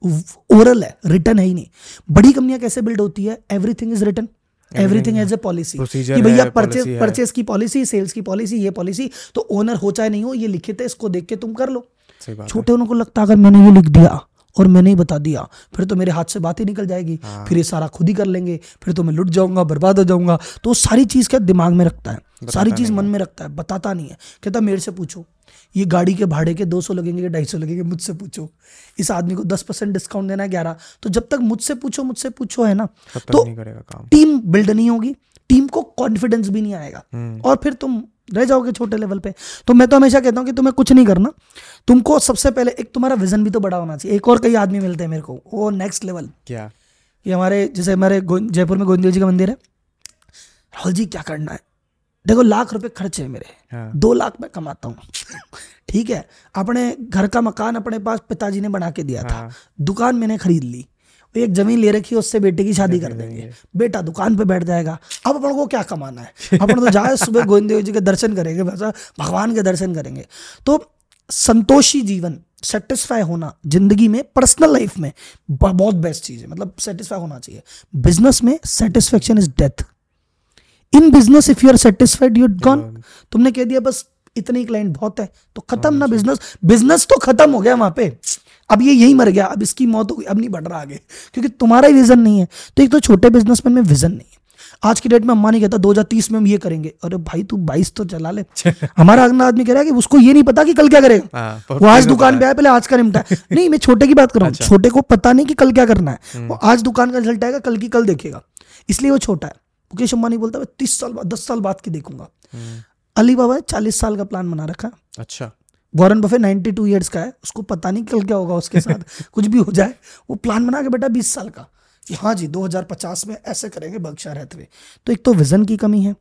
ओरल है रिटर्न है ही नहीं। बड़ी कंपनियाँ कैसे बिल्ड होती है? Everything is return everything as a policy कि भैया परचेज परचेज की पॉलिसी सेल्स की पॉलिसी ये पॉलिसी तो ओनर हो चाहे नहीं हो ये लिखित है इसको देख के तुम कर लो। छोटे उनको लगता है अगर मैंने ये लिख दिया और मैंने ही बता दिया फिर तो मेरे हाथ से बात ही निकल जाएगी। हाँ। फिर ये सारा खुद ही कर लेंगे फिर तो मैं लुट जाऊँगा बर्बाद हो जाऊँगा। तो सारी चीज़ क्या दिमाग में रखता है? सारी चीज़ मन में रखता है बताता नहीं है। कहता मेरे से पूछो। ये गाड़ी के भाड़े के 200 लगेंगे कि 250 लगेंगे मुझसे पूछो। इस आदमी को 10 परसेंट डिस्काउंट देना है ग्यारह। तो जब तक मुझसे पूछो मुझसे पूछो है ना? तो नहीं करेगा काम। टीम बिल्ड नहीं होगी टीम को कॉन्फिडेंस भी नहीं आएगा। हम्म, और फिर तुम रह जाओगे छोटे लेवल पे। तो मैं तो हमेशा कहता हूँ कि तुम्हें कुछ नहीं करना। तुमको सबसे पहले एक तुम्हारा विजन भी तो बड़ा होना चाहिए। एक और कई आदमी मिलते हैं मेरे को वो नेक्स्ट लेवल क्या? कि हमारे जैसे हमारे जयपुर में गोविंद जी का मंदिर है। राहुल जी क्या करना है? देखो लाख रुपए खर्च है मेरे। हाँ। दो लाख में कमाता हूँ। ठीक है? अपने घर का मकान अपने पास पिताजी ने बना के दिया हाँ। था। दुकान मैंने खरीद ली। एक ज़मीन ले रखी है उससे बेटे की शादी कर देंगे। बेटा दुकान पे बैठ जाएगा। अब अपन को क्या कमाना है? अपन तो जाए सुबह गोविंद जी के दर्शन करेंगे भगवान के दर्शन करेंगे। तो संतोषी जीवन सेटिस्फाई होना ज़िंदगी में पर्सनल लाइफ में बहुत बेस्ट चीज़ है। मतलब सेटिस्फाई होना चाहिए। बिज़नेस में satisfaction is death in business if you are satisfied you gone तुमने कह दिया बस इतनी क्लाइंट बहुत है। तो खत्म ना बिज़नेस बिज़नेस तो खत्म हो गया वहाँ पे। अब ये यही मर गया अब इसकी मौत हो गई अब नहीं बढ़ रहा आगे। क्योंकि तुम्हारा ही विजन नहीं है। तो एक तो छोटे बिजनेसमैन में विजन नहीं है। आज की डेट में अम्मा नहीं कहता 2030 में हम ये करेंगे। अरे भाई तू 22 तो चला ले। हमारा अगला आदमी कह रहा है कि उसको ये नहीं पता कि कल क्या करेगा। हाँ, वो आज दुकान पे आया पहले आज का निपटा है। नहीं मैं छोटे की बात कर रहा हूँ। छोटे को पता नहीं कि कल क्या करना है। वो आज दुकान का रिज़ल्ट आएगा कल की कल देखेगा। इसलिए वो छोटा है। मुकेश अंबानी बोलता है मैं तीस साल बाद दस साल बाद की देखूँगा। हम्म, अली बाबा ने चालीस साल का प्लान बना रखा। अच्छा। वॉरेन बफे 92 इयर्स का है उसको पता नहीं कल क्या होगा उसके साथ कुछ भी हो जाए वो प्लान बना के बेटा 20 साल का। कि हाँ जी 2050 में ऐसे करेंगे बक्शा रहते हुए। तो एक तो विजन की कमी है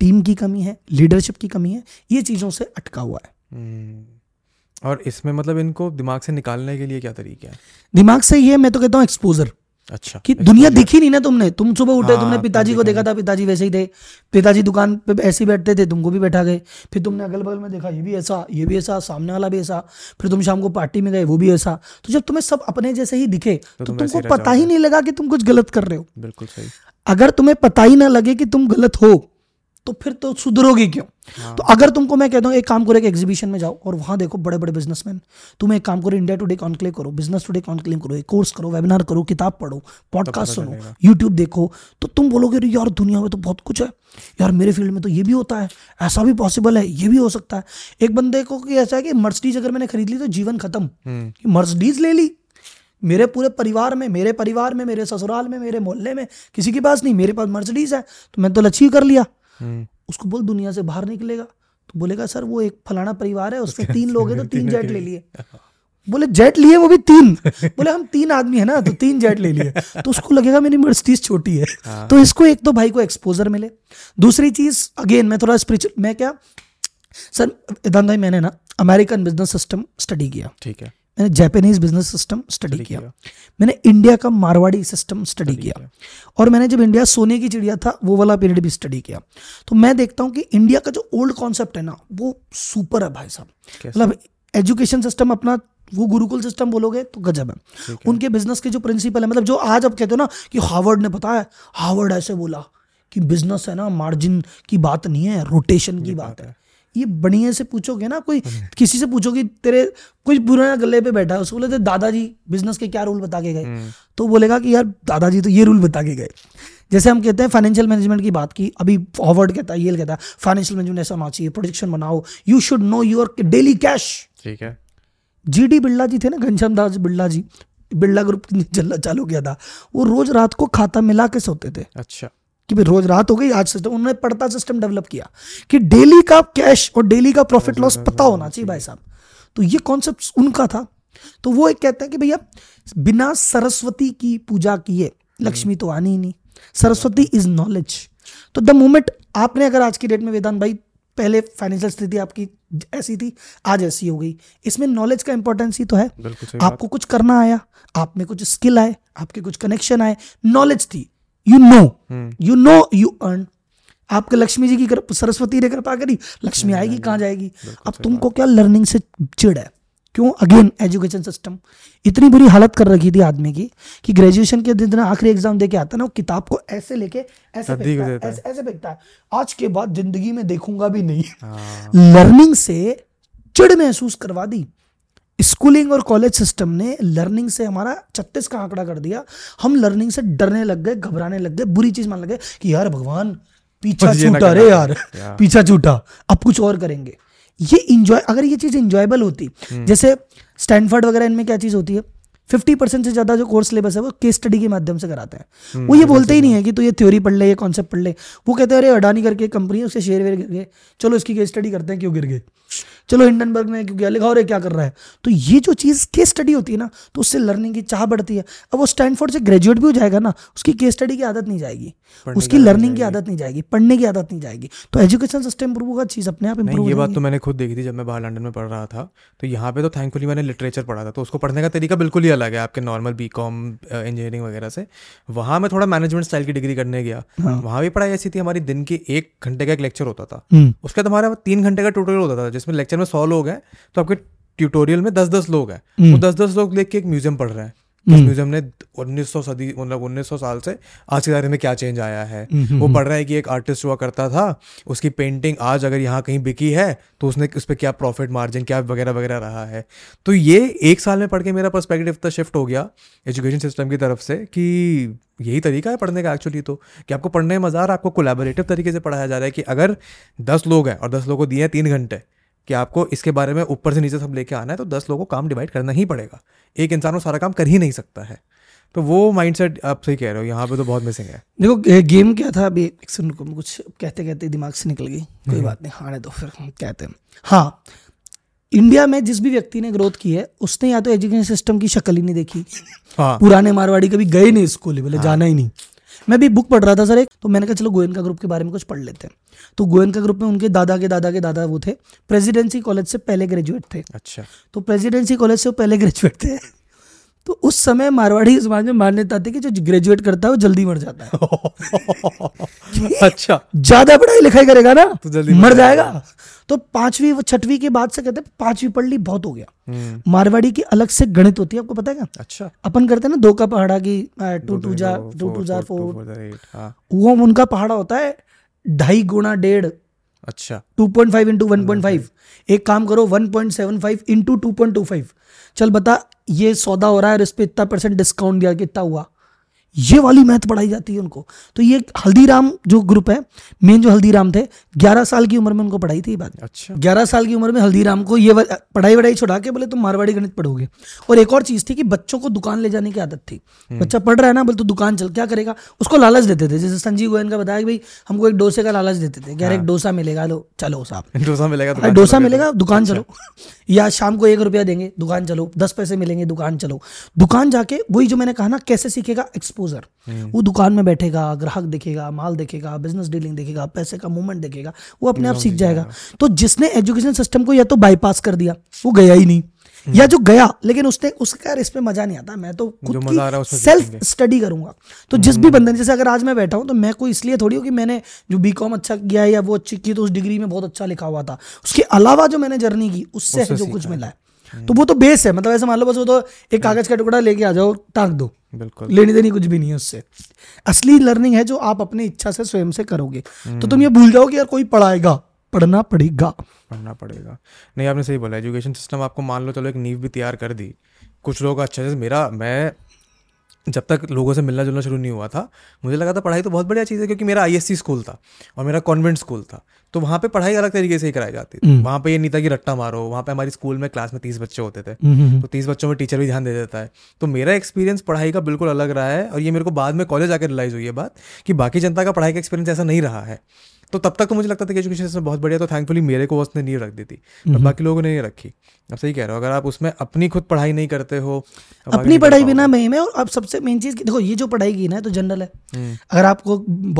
टीम की कमी है लीडरशिप की कमी है ये चीज़ों से अटका हुआ है। हम्म। और इसमें मतलब इनको दिमाग से निकालने के लिए क्या तरीका है? दिमाग से ये मैं तो कहता हूँ एक्सपोजर अच्छा कि दुनिया दिखी नहीं ना तुमने? तुम सुबह उठे हाँ, तुमने पिताजी को देखा था पिताजी वैसे ही थे। पिताजी दुकान पे ऐसे ही बैठते थे तुमको भी बैठा गए। फिर तुमने अगल बगल में देखा ये भी ऐसा ये भी ऐसा सामने वाला भी ऐसा। फिर तुम शाम को पार्टी में गए वो भी ऐसा। तो जब तुम्हें सब अपने जैसे ही दिखे तो, तुम तुमको पता ही नहीं लगा कि तुम कुछ गलत कर रहे हो। बिल्कुल सही। अगर तुम्हें पता ही ना लगे कि तुम गलत हो तो फिर तो सुधरोगे क्यों? हाँ। तो अगर तुमको मैं कहता हूँ एक काम करो एक एग्जीबिशन में जाओ और वहाँ देखो बड़े बड़े बिजनेसमैन तुम एक काम करो इंडिया टुडे कॉन्क्लेव करो बिज़नेस टुडे कॉन्क्लेव करो एक कोर्स करो वेबिनार करो किताब पढ़ो पॉडकास्ट सुनो यूट्यूब देखो। तो तुम बोलोगे अरे यार दुनिया में तो बहुत कुछ है। यार मेरे फ़ील्ड में तो ये भी होता है। ऐसा भी पॉसिबल है ये भी हो सकता है। एक बंदे को कि ऐसा है कि मर्सडीज अगर मैंने खरीद ली तो जीवन खत्म। हम्म। मर्सडीज ले ली। मेरे पूरे परिवार में मेरे परिवार में मेरे ससुराल में मेरे मोहल्ले में किसी के पास नहीं मेरे पास मर्सडीज है। तो मैंने तो लच्छी कर लिया। हम्म उसको बोल दुनिया से बाहर निकलेगा। तो बोलेगा सर वो एक फलाना परिवार है उसमें तीन लोग हैं तो तीन जेट ले लिए। बोले जेट लिए वो भी तीन। बोले हम तीन आदमी है ना तो तीन जेट ले लिए। तो उसको लगेगा मेरी मर्सिडीज छोटी है। हाँ। तो इसको एक तो भाई को एक्सपोजर मिले। दूसरी चीज़ अगेन मैं थोड़ा स्पिरिचुअल मैं क्या सर इदान भाई मैंने ना अमेरिकन बिज़नेस सिस्टम स्टडी किया। ठीक है। मैंने जापानीज बिज़नेस सिस्टम स्टडी किया। मैंने इंडिया का मारवाड़ी सिस्टम स्टडी किया। और मैंने जब इंडिया सोने की चिड़िया था वो वाला पीरियड भी स्टडी किया। तो मैं देखता हूँ कि इंडिया का जो ओल्ड कॉन्सेप्ट है ना वो सुपर है भाई साहब। मतलब एजुकेशन सिस्टम अपना वो गुरुकुल सिस्टम बोलोगे तो गजब है। है। उनके बिज़नेस के जो प्रिंसिपल है मतलब जो आज आप कहते हो ना कि हार्वर्ड ने पता है हार्वर्ड ऐसे बोला कि बिज़नेस है ना मार्जिन की बात नहीं है रोटेशन की बात है। ये बढ़िया से पूछोगे ना कोई किसी से पूछोगे तेरे कोई पुराना गले पे बैठा है उसको बोले दादाजी बिज़नेस के क्या रूल बता के गए? हम्म, तो बोलेगा कि यार दादाजी तो ये रूल बता के गए। जैसे हम कहते हैं फाइनेंशियल मैनेजमेंट की बात की अभी फॉरवर्ड कहता है ये कहता है फाइनेंशियल मैनेजमेंट ऐसा होना चाहिए प्रोजेक्शन बनाओ। You should know your daily cash ठीक है। जी डी बिरला जी थे ना घनश्याम दास बिरला जी बिरला ग्रुप चलना चालू किया था। वो रोज रात को खाता मिला के सोते थे। अच्छा। कि भाई रोज रात हो गई आज सिस्टम उन्होंने पड़ता सिस्टम डेवलप किया कि डेली का कैश और डेली का प्रॉफिट लॉस पता होना चाहिए भाई साहब। तो ये कॉन्सेप्ट उनका था। तो वो एक कहते हैं कि भैया बिना सरस्वती की पूजा किए लक्ष्मी तो आनी ही नहीं। सरस्वती इज़ नॉलेज तो द मोमेंट आपने अगर आज की डेट में वेदांत भाई पहले फाइनेंशियल स्थिति आपकी ऐसी थी आज ऐसी हो गई। इसमें नॉलेज का इंपॉर्टेंस ही तो है। आपको कुछ करना आया आप में कुछ स्किल आए आपके कुछ कनेक्शन आए नॉलेज थी। You know you know you earn आपके लक्ष्मी जी की कृपा सरस्वती ने कृपा करी लक्ष्मी आएगी कहाँ जाएगी? अब तुमको क्या लर्निंग से चिड़ है? क्यों? अगेन एजुकेशन सिस्टम इतनी बुरी हालत कर रखी थी आदमी की कि ग्रेजुएशन के दिन आखिरी एग्ज़ाम दे के आता ना वो किताब को ऐसे लेके ऐसे फेंकता है, ऐसे ऐसे फेंकता है। आज के बाद ज़िंदगी में देखूँगा भी नहीं। हाँ। लर्निंग से चिड़ महसूस करवा दी। स्कूलिंग और कॉलेज सिस्टम ने लर्निंग से हमारा छत्तीस का आंकड़ा कर दिया। हम लर्निंग से डरने लग गए घबराने लग गए बुरी चीज़ मान लग गए कि यार भगवान पीछा छूटा रे यार पीछा छूटा। अब कुछ और करेंगे। ये इंजॉय अगर ये चीज़ इंजॉयबल होती हम्म। जैसे स्टैनफोर्ड वगैरह इनमें क्या चीज़ होती है? फिफ्टी परसेंट से ज़्यादा जो कोर्स सिलेबस है वो केस स्टडी के माध्यम से कराते हैं। हम्म, वो ये बोलते ही नहीं है। कि तू ये थ्योरी पढ़ ले ये कॉन्सेप्ट पढ़ ले। वो कहते हैं अरे अडानी करके कंपनी है उसके शेयर वेयर गिर गए। चलो इसकी केस स्टडी करते हैं क्यों गिर गए? चलो हिंडनबर्ग ने क्यों किया लिखा रे क्या कर रहा है? तो ये जो चीज़ केस स्टडी होती है ना तो उससे लर्निंग की चाह बढ़ती है। अब वो स्टैनफोर्ड से ग्रेजुएट भी हो जाएगा ना उसकी केस स्टडी की आदत नहीं जाएगी। उसकी लर्निंग की आदत नहीं जाएगी पढ़ने की आदत नहीं जाएगी। तो एजुकेशन सिस्टम इंप्रूव होगा चीज़ अपने आप इंप्रूव ये बात तो मैंने खुद देखी थी जब मैं बाहर लंदन में पढ़ रहा था। तो यहाँ पे तो थैंकफुली मैंने लिटरेचर पढ़ा था तो उसको पढ़ने का तरीका बिल्कुल ही अलग है आपके नॉर्मल बी कॉम इंजीनियरिंग वगैरह से। वहाँ मैं थोड़ा मैनेजमेंट स्टाइल की डिग्री करने गया। हाँ। वहाँ भी पढ़ाई ऐसी थी हमारी दिन की एक घंटे का एक लेक्चर होता था। हम्म, उसके बाद हमारा तीन घंटे का टोटल होता था जिसमें लेक्चर में सौ लोग हैं तो आपके ट्यूटोरियल में दस दस लोग हैं। हम्म। वो दस दस लोग देख के एक म्यूज़ियम पढ़ रहे हैं। उस म्यूज़ियम ने 1900 सदी मतलब 1900 साल से आज के बारे में क्या चेंज आया है। हम्म, वो पढ़ रहा है कि एक आर्टिस्ट हुआ करता था उसकी पेंटिंग आज अगर यहाँ कहीं बिकी है तो उसने उस पर क्या प्रॉफिट मार्जिन क्या वगैरह वगैरह रहा है। तो ये एक साल में पढ़ के मेरा पर्सपेक्टिव तो शिफ्ट हो गया एजुकेशन सिस्टम की तरफ़ से कि यही तरीका है पढ़ने का एक्चुअली तो कि आपको पढ़ने में मज़ा आ रहा है आपको कोलैबोरेटिव तरीके से पढ़ाया जा रहा है कि अगर दस लोग हैं और दस लोगों को दिए हैं तीन घंटे कि आपको इसके बारे में ऊपर से नीचे सब लेके आना है तो दस लोगों को काम डिवाइड करना ही पड़ेगा। एक इंसान वो सारा काम कर ही नहीं सकता है। तो वो माइंडसेट आप सही कह रहे हो यहाँ पे तो बहुत मिसिंग है। देखो गेम क्या था अभी? एक सेकंड रुको, कुछ कहते कहते दिमाग से निकल गई। कोई बात नहीं हाँ तो फिर कहते हैं। हाँ इंडिया में जिस भी व्यक्ति ने ग्रोथ की है उसने या तो एजुकेशन सिस्टम की शक्ल ही नहीं देखी। हाँ। पुराने मारवाड़ी कभी गए नहीं स्कूल बोले जाना ही नहीं। मैं भी बुक पढ़ रहा था सर एक। तो मैंने कहा चलो गोयनका ग्रुप के बारे में कुछ पढ़ लेते हैं। तो गोयनका ग्रुप में उनके दादा के दादा के दादा वो थे। प्रेसिडेंसी कॉलेज से पहले ग्रेजुएट थे। अच्छा। तो प्रेसिडेंसी कॉलेज से वो पहले ग्रेजुएट थे। तो उस समय मारवाड़ी समाज में मान्यता थी कि जो ग्रेजुएट करता है वो जल्दी मर जाता है। अच्छा। ज़्यादा पढ़ाई लिखाई करेगा ना तो जल्दी मर मर जाएगा। तो पांचवी व छठवीं के बाद से कहते हैं पांचवी पढ़ ली बहुत हो गया। हम्म, मारवाड़ी की अलग से गणित होती है आपको पता है क्या? अच्छा। अपन करते हैं ना दो का पहाड़ा की टू टू जा टू टू जा फोर हाँ। वो उनका पहाड़ा होता है ढाई गुना डेढ़। अच्छा। Two point five into one point five. एक काम करो one point seven five into two point two five. चल बता ये सौदा हो रहा है और इस पे इतना परसेंट डिस्काउंट दिया कितना हुआ? ये वाली मैथ पढ़ाई जाती है उनको। तो ये हल्दीराम जो ग्रुप है मेन जो हल्दीराम थे 11 साल की उम्र में उनको पढ़ाई थी ये बात। अच्छा। 11 साल की उम्र में हल्दीराम को ये पढ़ाई वढ़ाई छुड़ा के बोले तुम मारवाड़ी गणित पढ़ोगे। और एक और चीज़ थी कि बच्चों को दुकान ले जाने की आदत थी। बच्चा पढ़ रहा है ना बोले तो दुकान चल क्या करेगा? उसको लालच देते थे। जैसे संजीव गोयन का बताया कि भाई हमको एक डोसे का लालच देते थे। यार एक डोसा मिलेगा लो चलो साहब। डोसा मिलेगा डोसा मिलेगा दुकान चलो। या शाम को एक रुपया देंगे दुकान चलो। दस पैसे मिलेंगे दुकान चलो। दुकान जाके वही जो मैंने कहा ना कैसे सीखेगा? एक्सपोजर वो दुकान में बैठेगा ग्राहक देखेगा माल देखेगा बिज़नेस डीलिंग देखेगा पैसे का मूवमेंट देखेगा वो अपने आप सीख जाएगा। तो जिसने एजुकेशन सिस्टम को या तो बाईपास कर दिया वो गया ही नहीं। या जो गया लेकिन उसने उसका इस पे मज़ा नहीं आता। मैं तो खुद की सेल्फ स्टडी करूँगा। तो जिस भी बंदे जैसे अगर आज मैं बैठा हूँ तो मैं कोई इसलिए थोड़ी हो कि मैंने जो बी कॉम अच्छा किया है या वो अच्छी की तो उस डिग्री में बहुत अच्छा लिखा हुआ था। उसके अलावा जो मैंने जर्नी की उससे जो कुछ मिला है। तो वो तो बेस है मतलब ऐसे मान लो बस वो तो एक कागज़ का टुकड़ा लेके आ जाओ टांग दो। बिल्कुल। लेनी देनी कुछ भी नहीं है उससे। असली लर्निंग है जो आप अपनी इच्छा से स्वयं से करोगे। तो तुम ये भूल जाओ कि यार कोई पढ़ाएगा पढ़ना पड़ेगा। पढ़ना पड़ेगा। नहीं आपने सही बोला एजुकेशन सिस्टम आपको मान लो चलो एक नींव भी तैयार कर दी। कुछ लोग अच्छे से मेरा मैं जब तक लोगों से मिलना जुलना शुरू नहीं हुआ था मुझे लगा था पढ़ाई तो बहुत बढ़िया चीज़ है क्योंकि मेरा आईएससी स्कूल था और मेरा कॉन्वेंट स्कूल था। तो वहाँ पे पढ़ाई अलग तरीके से ही कराई जाती थी। वहाँ पे ये नहीं था कि रट्टा मारो वहाँ पे हमारी स्कूल में क्लास में तीस बच्चे होते थे। तो तीस बच्चों में टीचर भी ध्यान दे देता है। तो मेरा एक्सपीरियंस पढ़ाई का बिल्कुल अलग रहा है और ये मेरे को बाद में कॉलेज आकर रिलाइज हुई है बात कि बाकी जनता का पढ़ाई का एक्सपीरियंस ऐसा नहीं रहा है। तो तब तक तो मुझे लगता था कि एजुकेशन सिस्टम बहुत बढ़िया तो थैंकफुली मेरे को उसने नहीं रख दी थी। पर बाकी लोगों ने नहीं रखी। अब सही कह रहे हो अगर आप उसमें अपनी खुद पढ़ाई नहीं करते हो अपनी पढ़ाई। बिना मैं में और अब सबसे मेन चीज़ देखो ये जो पढ़ाई की ना तो जनरल है। हम्म, अगर आपको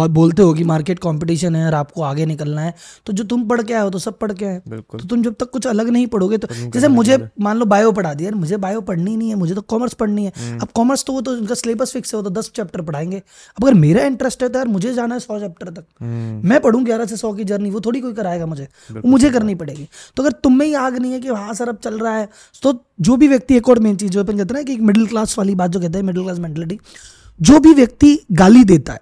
बोलते हो कि मार्केट कंपटीशन है और आपको आगे निकलना है तो जो तुम पढ़ के आए हो तो सब पढ़ के आए बिल्कुल। तो तुम जब तक कुछ अलग नहीं पढ़ोगे तो जैसे मुझे मान लो बायो पढ़ा दिया मुझे बायो पढ़नी नहीं है मुझे तो कॉमर्स पढ़नी है। अब कॉमर्स तो वो तो उनका सिलेबस फिक्स है वो तो दस चैप्टर पढ़ाएँगे। अब अगर मेरा इंटरेस्ट है तो यार मुझे जाना है सौ चैप्टर तक। हम्म, मैं पढ़ूं ग्यारह से सौ की जर्नी वो थोड़ी कोई कराएगा मुझे। मुझे करनी पड़ेगी। तो अगर तुम में ही आग नहीं है कि हाँ सर अब चल रहा है। तो जो भी व्यक्ति एक और मेन चीज़ जो अपन कहते हैं ना कि एक मिडिल क्लास वाली बात जो कहते हैं मिडिल क्लास मेंटलिटी जो भी व्यक्ति गाली देता है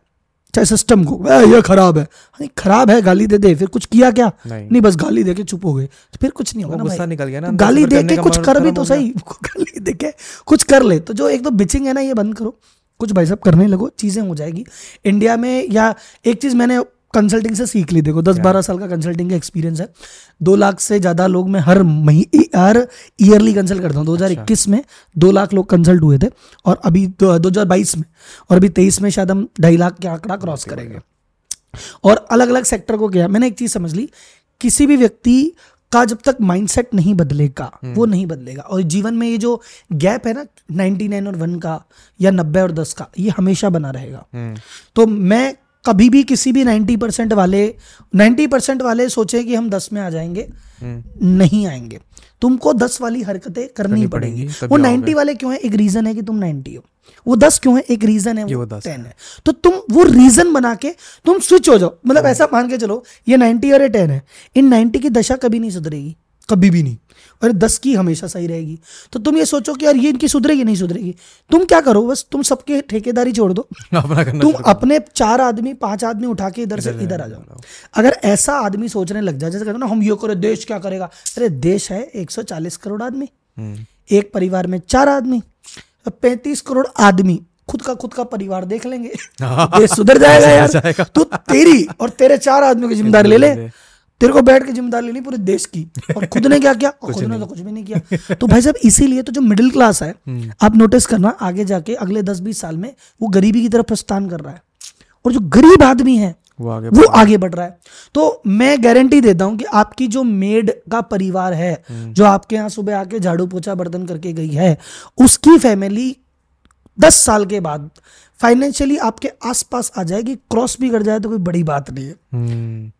चाहे सिस्टम को "ए, ये खराब है। नहीं खराब है गाली दे दे फिर कुछ किया क्या? नहीं। नहीं बस गाली दे के चुप हो गए। तो फिर कुछ नहीं होगा ना गुस्सा निकल गया ना तो गाली दे के कुछ कर भी तो सही गाली दे के कुछ कर ले। तो जो एक तो बिचिंग है ना ये बंद करो। कुछ भाई साहब करने लगो चीज़ें हो जाएगी। इंडिया में या एक चीज़ मैंने कंसल्टिंग से सीख ली। देखो दस बारह साल का कंसल्टिंग का एक्सपीरियंस है। दो लाख से ज़्यादा लोग मैं हर मही हर ईयरली कंसल्ट करता हूँ। दो हज़ार इक्कीस में दो लाख लोग कंसल्ट हुए थे और अभी दो हज़ार बाईस में और अभी तेईस में शायद हम ढाई लाख के आंकड़ा क्रॉस करेंगे। और अलग अलग सेक्टर को किया। मैंने एक चीज़ समझ ली किसी भी व्यक्ति का जब तक माइंडसेट नहीं बदलेगा वो नहीं बदलेगा। और जीवन में ये जो गैप है ना 99 और 1 का या 90 और 10 का ये हमेशा बना रहेगा। हम्म, तो मैं कभी भी किसी भी 90 परसेंट वाले 90 परसेंट वाले सोचे कि हम 10 में आ जाएँगे हम्म, नहीं आएँगे। तुमको 10 वाली हरकतें करनी पड़ेंगी। वो आओगे। 90 वाले क्यों है? एक रीजन है कि तुम 90 हो। वो 10 क्यों है? एक रीजन है वो वो 10 10 है। तो तुम वो रीजन बना के तुम स्विच हो जाओ। मतलब ऐसा मान के चलो ये 90 और ये 10 है। इन 90 की दशा कभी नहीं सुधरेगी। कभी भी नहीं। और 10 की हमेशा सही रहेगी। तो तुम ये सोचो कि यार ये इनकी सुधरेगी नहीं सुधरेगी। तुम क्या करो? बस तुम सबके ठेकेदारी छोड़ दो। अपना करना तुम अपने चार आदमी पाँच आदमी उठा के इधर से इधर आ जाओ। अगर ऐसा आदमी सोचने लग जाए जैसे कहते ना हम ये करो देश क्या करेगा? अरे देश है 140 करोड़ आदमी। हम्म, एक परिवार में चार आदमी पैंतीस करोड़ आदमी। खुद का खुद का परिवार देख लेंगे। सुधर जाएगा यार। तो तेरी और तेरे चार आदमियों की ज़िम्मेदारी ले ले। तेरे को बैठ के ज़िम्मेदारी लेनी पूरे देश की। और खुद ने क्या किया? खुद ने तो कुछ भी नहीं किया। तो भाई साहब इसीलिए तो जो मिडिल क्लास है आप नोटिस करना आगे जाके अगले दस बीस साल में वो गरीबी की तरफ़ प्रस्थान कर रहा है। और जो गरीब आदमी है वो आगे वो आगे बढ़ रहा है। तो मैं गारंटी देता हूँ कि आपकी जो मेड का परिवार है हम्म। जो आपके यहाँ सुबह आके झाड़ू पोछा बर्तन करके गई है उसकी फैमिली दस साल के बाद फाइनेंशियली आपके आसपास आ जाएगी। क्रॉस भी कर जाए तो कोई बड़ी बात नहीं है। हम्म,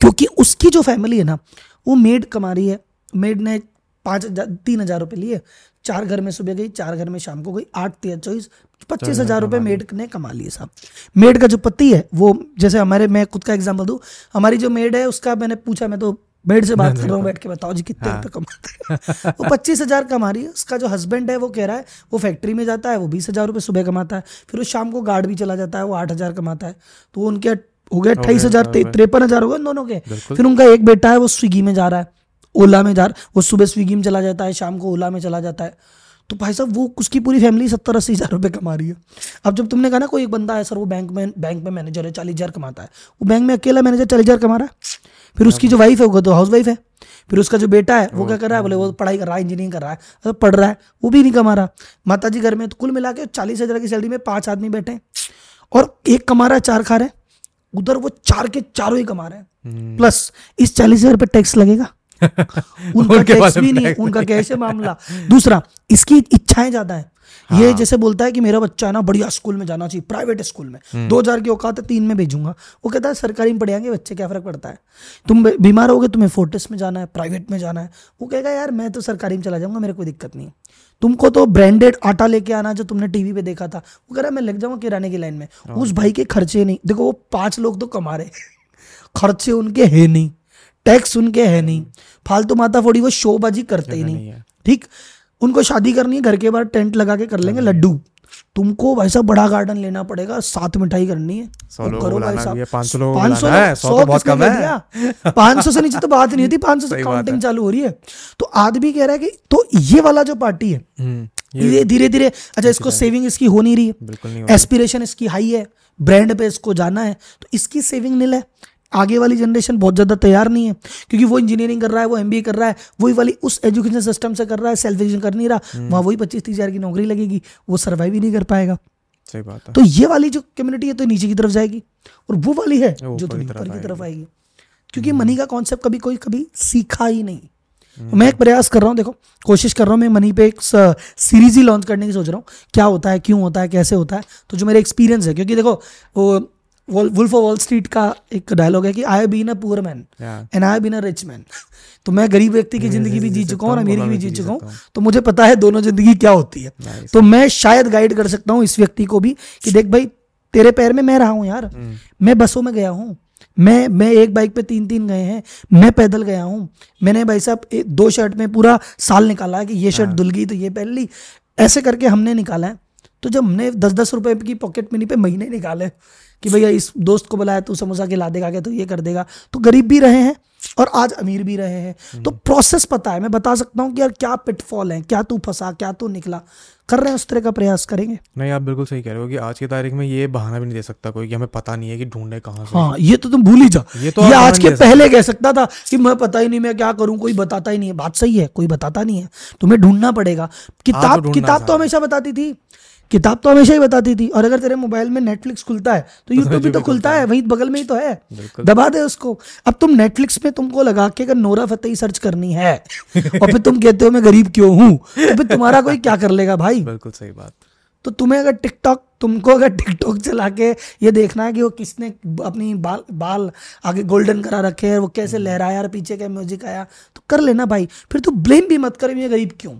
क्योंकि उसकी जो फैमिली है ना वो मेड कमा रही है। मेड ने पाँच हज़ार तीन हज़ार रुपये लिए। चार घर में सुबह गई चार घर में शाम को गई आठ तेरह चौबीस पच्चीस हज़ार रुपये मेड ने कमा लिए साहब। मेड का जो पति है वो जैसे हमारे मैं खुद का एग्ज़ाम्पल दूँ हमारी जो मेड है उसका मैंने पूछा मैं तो मेड से बात कर रहा हूँ बैठ के बताओ जी कितने रुपए कमाते हैं। वो पच्चीस हज़ार कमा रही है। उसका जो हस्बैंड है वो कह रहा है वो फैक्ट्री में जाता है वो बीस हज़ार रुपये सुबह कमाता है। फिर वो शाम को गार्ड भी चला जाता है वो आठ हज़ार कमाता है। तो उनके हो गया अट्ठाईस हज़ार तिरपन हज़ार हो गए दोनों के। फिर उनका एक बेटा है वो स्विगी में जा रहा है ओला में जा रहा है वो सुबह स्विगी में चला जाता है शाम को ओला में चला जाता है। तो भाई साहब वो उसकी पूरी फैमिली सत्तर अस्सी हज़ार रुपये कमा रही है। अब जब तुमने कहा ना कोई एक बंदा है सर वो बैंक में बैंक में मैनेजर है चालीस हज़ार कमाता है। वो बैंक में अकेला मैनेजर चालीस हज़ार कमा रहा है। फिर उसकी जो वाइफ है वो तो हाउस वाइफ है। फिर उसका जो बेटा है वो क्या कर रहा है बोले वो पढ़ाई कर रहा है इंजीनियरिंग कर रहा है। अरे पढ़ रहा है वो भी नहीं कमा रहा। माता जी घर में तो कुल मिला के चालीस हज़ार की सैलरी में पाँच आदमी बैठे हैं। और एक कमा रहा है चार खा रहे हैं। उधर वो चार के चारों ही कमा रहे हैं। प्लस इस चालीस हज़ार रुपये टैक्स लगेगा। उनका टैक्स भी नहीं उनका है मामला? दूसरा इसकी इच्छाएँ ज़्यादा है। ये जैसे बोलता है कि मेरा बच्चा है ना बढ़िया स्कूल में जाना चाहिए प्राइवेट स्कूल में। दो हज़ार की औकात है तीन में भेजूँगा। वो कहता है सरकारी में पढ़ेंगे बच्चे क्या फ़र्क पड़ता है? तुम बीमार हो गए तुम्हें फोर्टिस में जाना है प्राइवेट में जाना है। वो कहेगा यार मैं तो सरकारी में चला जाऊँगा मेरे कोई दिक्कत नहीं है। तुमको तो ब्रांडेड आटा लेके आना जो तुमने टीवी पे देखा था। वो कह रहा है मैं लग जाऊँगा किराने की लाइन में। उस भाई के खर्चे नहीं। देखो वो पाँच लोग तो कमा रहे खर्चे उनके है नहीं। टैक्स उनके है नहीं। फालतू माता फोड़ी वो शोबाजी करते ही नहीं। नहीं ठीक? उनको शादी करनी है घर के बाहर टेंट लगा के कर लेंगे लड्डू। तुमको भाई साहब बड़ा गार्डन लेना पड़ेगा सात मिठाई करनी है। सौ वो करो भाई साहब। भी 500 लोगों को 500 बुलाना है, 100 तो बहुत कम है। पाँच सौ से नीचे तो बात नहीं होती पाँच सौ से काउंटिंग चालू हो रही है। तो आदमी कह रहा है कि तो ये वाला जो पार्टी है हम्म, ये धीरे धीरे अच्छा इसको सेविंग इसकी हो नहीं रही है। एस्पिरेशन इसकी हाई है ब्रांड पे इसको जाना है तो इसकी सेविंग नील है। आगे वाली जनरेशन बहुत ज़्यादा तैयार नहीं है क्योंकि वो इंजीनियरिंग कर रहा है वो एमबीए कर रहा है वही वाली उस एजुकेशन सिस्टम से कर रहा है सेल्फ एजुकेशन कर नहीं रहा वहाँ वही पच्चीस तीस हज़ार की नौकरी लगेगी वो सर्वाइव ही नहीं कर पाएगा। सही बात है। तो ये वाली जो कम्युनिटी है तो नीचे की तरफ़ जाएगी और वो वाली है जो ऊपर थोड़ी की ऊपर तरफ़ की तरफ़ आएगी क्योंकि मनी का कॉन्सेप्ट कभी कोई कभी सीखा ही नहीं। मैं एक प्रयास कर रहा हूँ देखो कोशिश कर रहा हूँ मैं मनी पे एक सीरीज़ ही लॉन्च करने की सोच रहा हूँ क्या होता है क्यों होता है कैसे होता है तो जो मेरा एक्सपीरियंस है क्योंकि देखो वो वुल्फ ऑफ़ वॉल स्ट्रीट का एक डायलॉग है कि I been a poor man and I been a rich man तो मैं गरीब व्यक्ति की ज़िंदगी भी जी चुका हूँ और अमीर की भी जी चुका हूँ। तो मुझे पता है दोनों ज़िंदगी क्या होती है। तो मैं शायद गाइड कर सकता हूँ इस व्यक्ति को भी कि देख भाई तेरे पैर में मैं रहा हूँ यार। मैं बसों में गया हूँ। मैं मैं एक बाइक पे तीन तीन गए हैं। मैं पैदल गया हूँ। मैंने भाई साहब दो शर्ट में पूरा साल निकाला है कि ये शर्ट धुल गई तो ये पहन ली। ऐसे करके हमने निकाला है। तो जब हमने दस दस रुपए की पॉकेट मनी पे महीने निकाले कि भैया इस दोस्त को बुलाया तो समोसा खिला देगा क्या तो ये कर देगा। तो गरीब भी रहे हैं और आज अमीर भी रहे हैं। तो प्रोसेस पता है। मैं बता सकता हूँ कि यार क्या पिटफॉल है क्या तू फंसा क्या तू निकला। कर रहे हैं उस तरह का प्रयास करेंगे। नहीं आप बिल्कुल सही कह रहे हो कि आज की तारीख में ये बहाना भी नहीं दे सकता कोई कि हमें पता नहीं है कि ढूंढे कहाँ से। हाँ ये तो तुम भूल ही जा ये तो ये आज के पहले कह सकता था कि मैं पता ही नहीं मैं क्या करूँ कोई बताता ही नहीं है। बात सही है कोई बताता नहीं है। तुम्हें ढूंढना पड़ेगा। किताब किताब तो हमेशा बताती थी। किताब तो हमेशा ही बताती थी और अगर तेरे मोबाइल में नेटफ्लिक्स खुलता है तो यूट्यूब भी तो खुलता है वहीं बगल में ही तो है। दबा दे उसको। अब तुम नेटफ्लिक्स पे तुमको लगा के अगर नोरा फतेही सर्च करनी है और फिर तुम कहते हो मैं गरीब क्यों हूँ तो फिर तुम्हारा कोई क्या कर लेगा भाई? बिल्कुल सही बात। तो तुम्हें अगर टिकटॉक तुमको अगर टिकटॉक चला के ये देखना है कि वो किसने अपनी बाल बाल आगे गोल्डन करा रखे हैं वो कैसे लहराया और पीछे क्या म्यूज़िक आया तो कर लेना भाई। फिर तू ब्लेम भी मत कर ये गरीब क्यों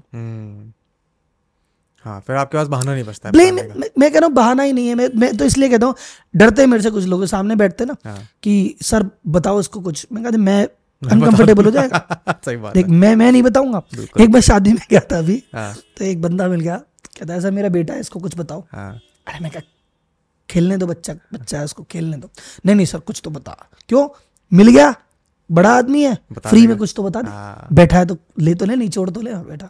हाँ फिर आपके पास बहाना नहीं बचता ब्लेम मैं, मैं कह रहा हूँ बहाना ही नहीं है। मैं मैं तो इसलिए कहता हूँ डरते हैं मेरे से कुछ लोग सामने बैठते ना हाँ। कि सर बताओ इसको कुछ। मैं कहता मैं अनकंफर्टेबल हो जाएगा। सही बात देख मैं मैं नहीं बताऊँगा। एक बार शादी में गया था अभी हाँ। तो एक बंदा मिल गया कहता है सर मेरा बेटा है इसको कुछ बताओ। हाँ। अरे मैं क्या खेलने दो बच्चा बच्चा है उसको खेलने दो। नहीं नहीं सर कुछ तो बता। क्यों? मिल गया? बड़ा आदमी है। फ्री में कुछ तो बता दे। हाँ। बैठा है तो ले तो ले नहीं छोड़ तो ले बैठा।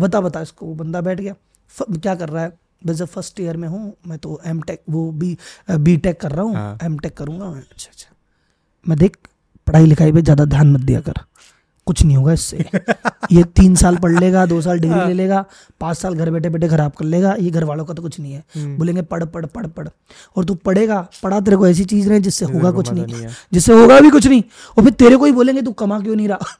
बता बता इसको वो बंदा बैठ गया। क्या कर रहा है? बस जब फ़र्स्ट ईयर में हूँ मैं तो एम टेक वो बी बी टेक कर रहा हूँ हाँ। एम टेक करूँगा मैं। अच्छा अच्छा। मैं देख पढ़ाई लिखाई पे ज़्यादा ध्यान मत दिया कर। कुछ नहीं होगा इससे। ये तीन साल पढ़ लेगा दो साल डिग्री ले लेगा पाँच साल घर बैठे बैठे खराब कर लेगा। ये घर वालों का तो कुछ नहीं है। बोलेंगे पढ़ पढ़ पढ़ पढ़। और तू पढ़ेगा पढ़ा तेरे को ऐसी चीज़ रहे जिससे होगा कुछ नहीं। जिससे होगा भी कुछ नहीं। और फिर तेरे को ही बोलेंगे तू कमा क्यों नहीं रहा?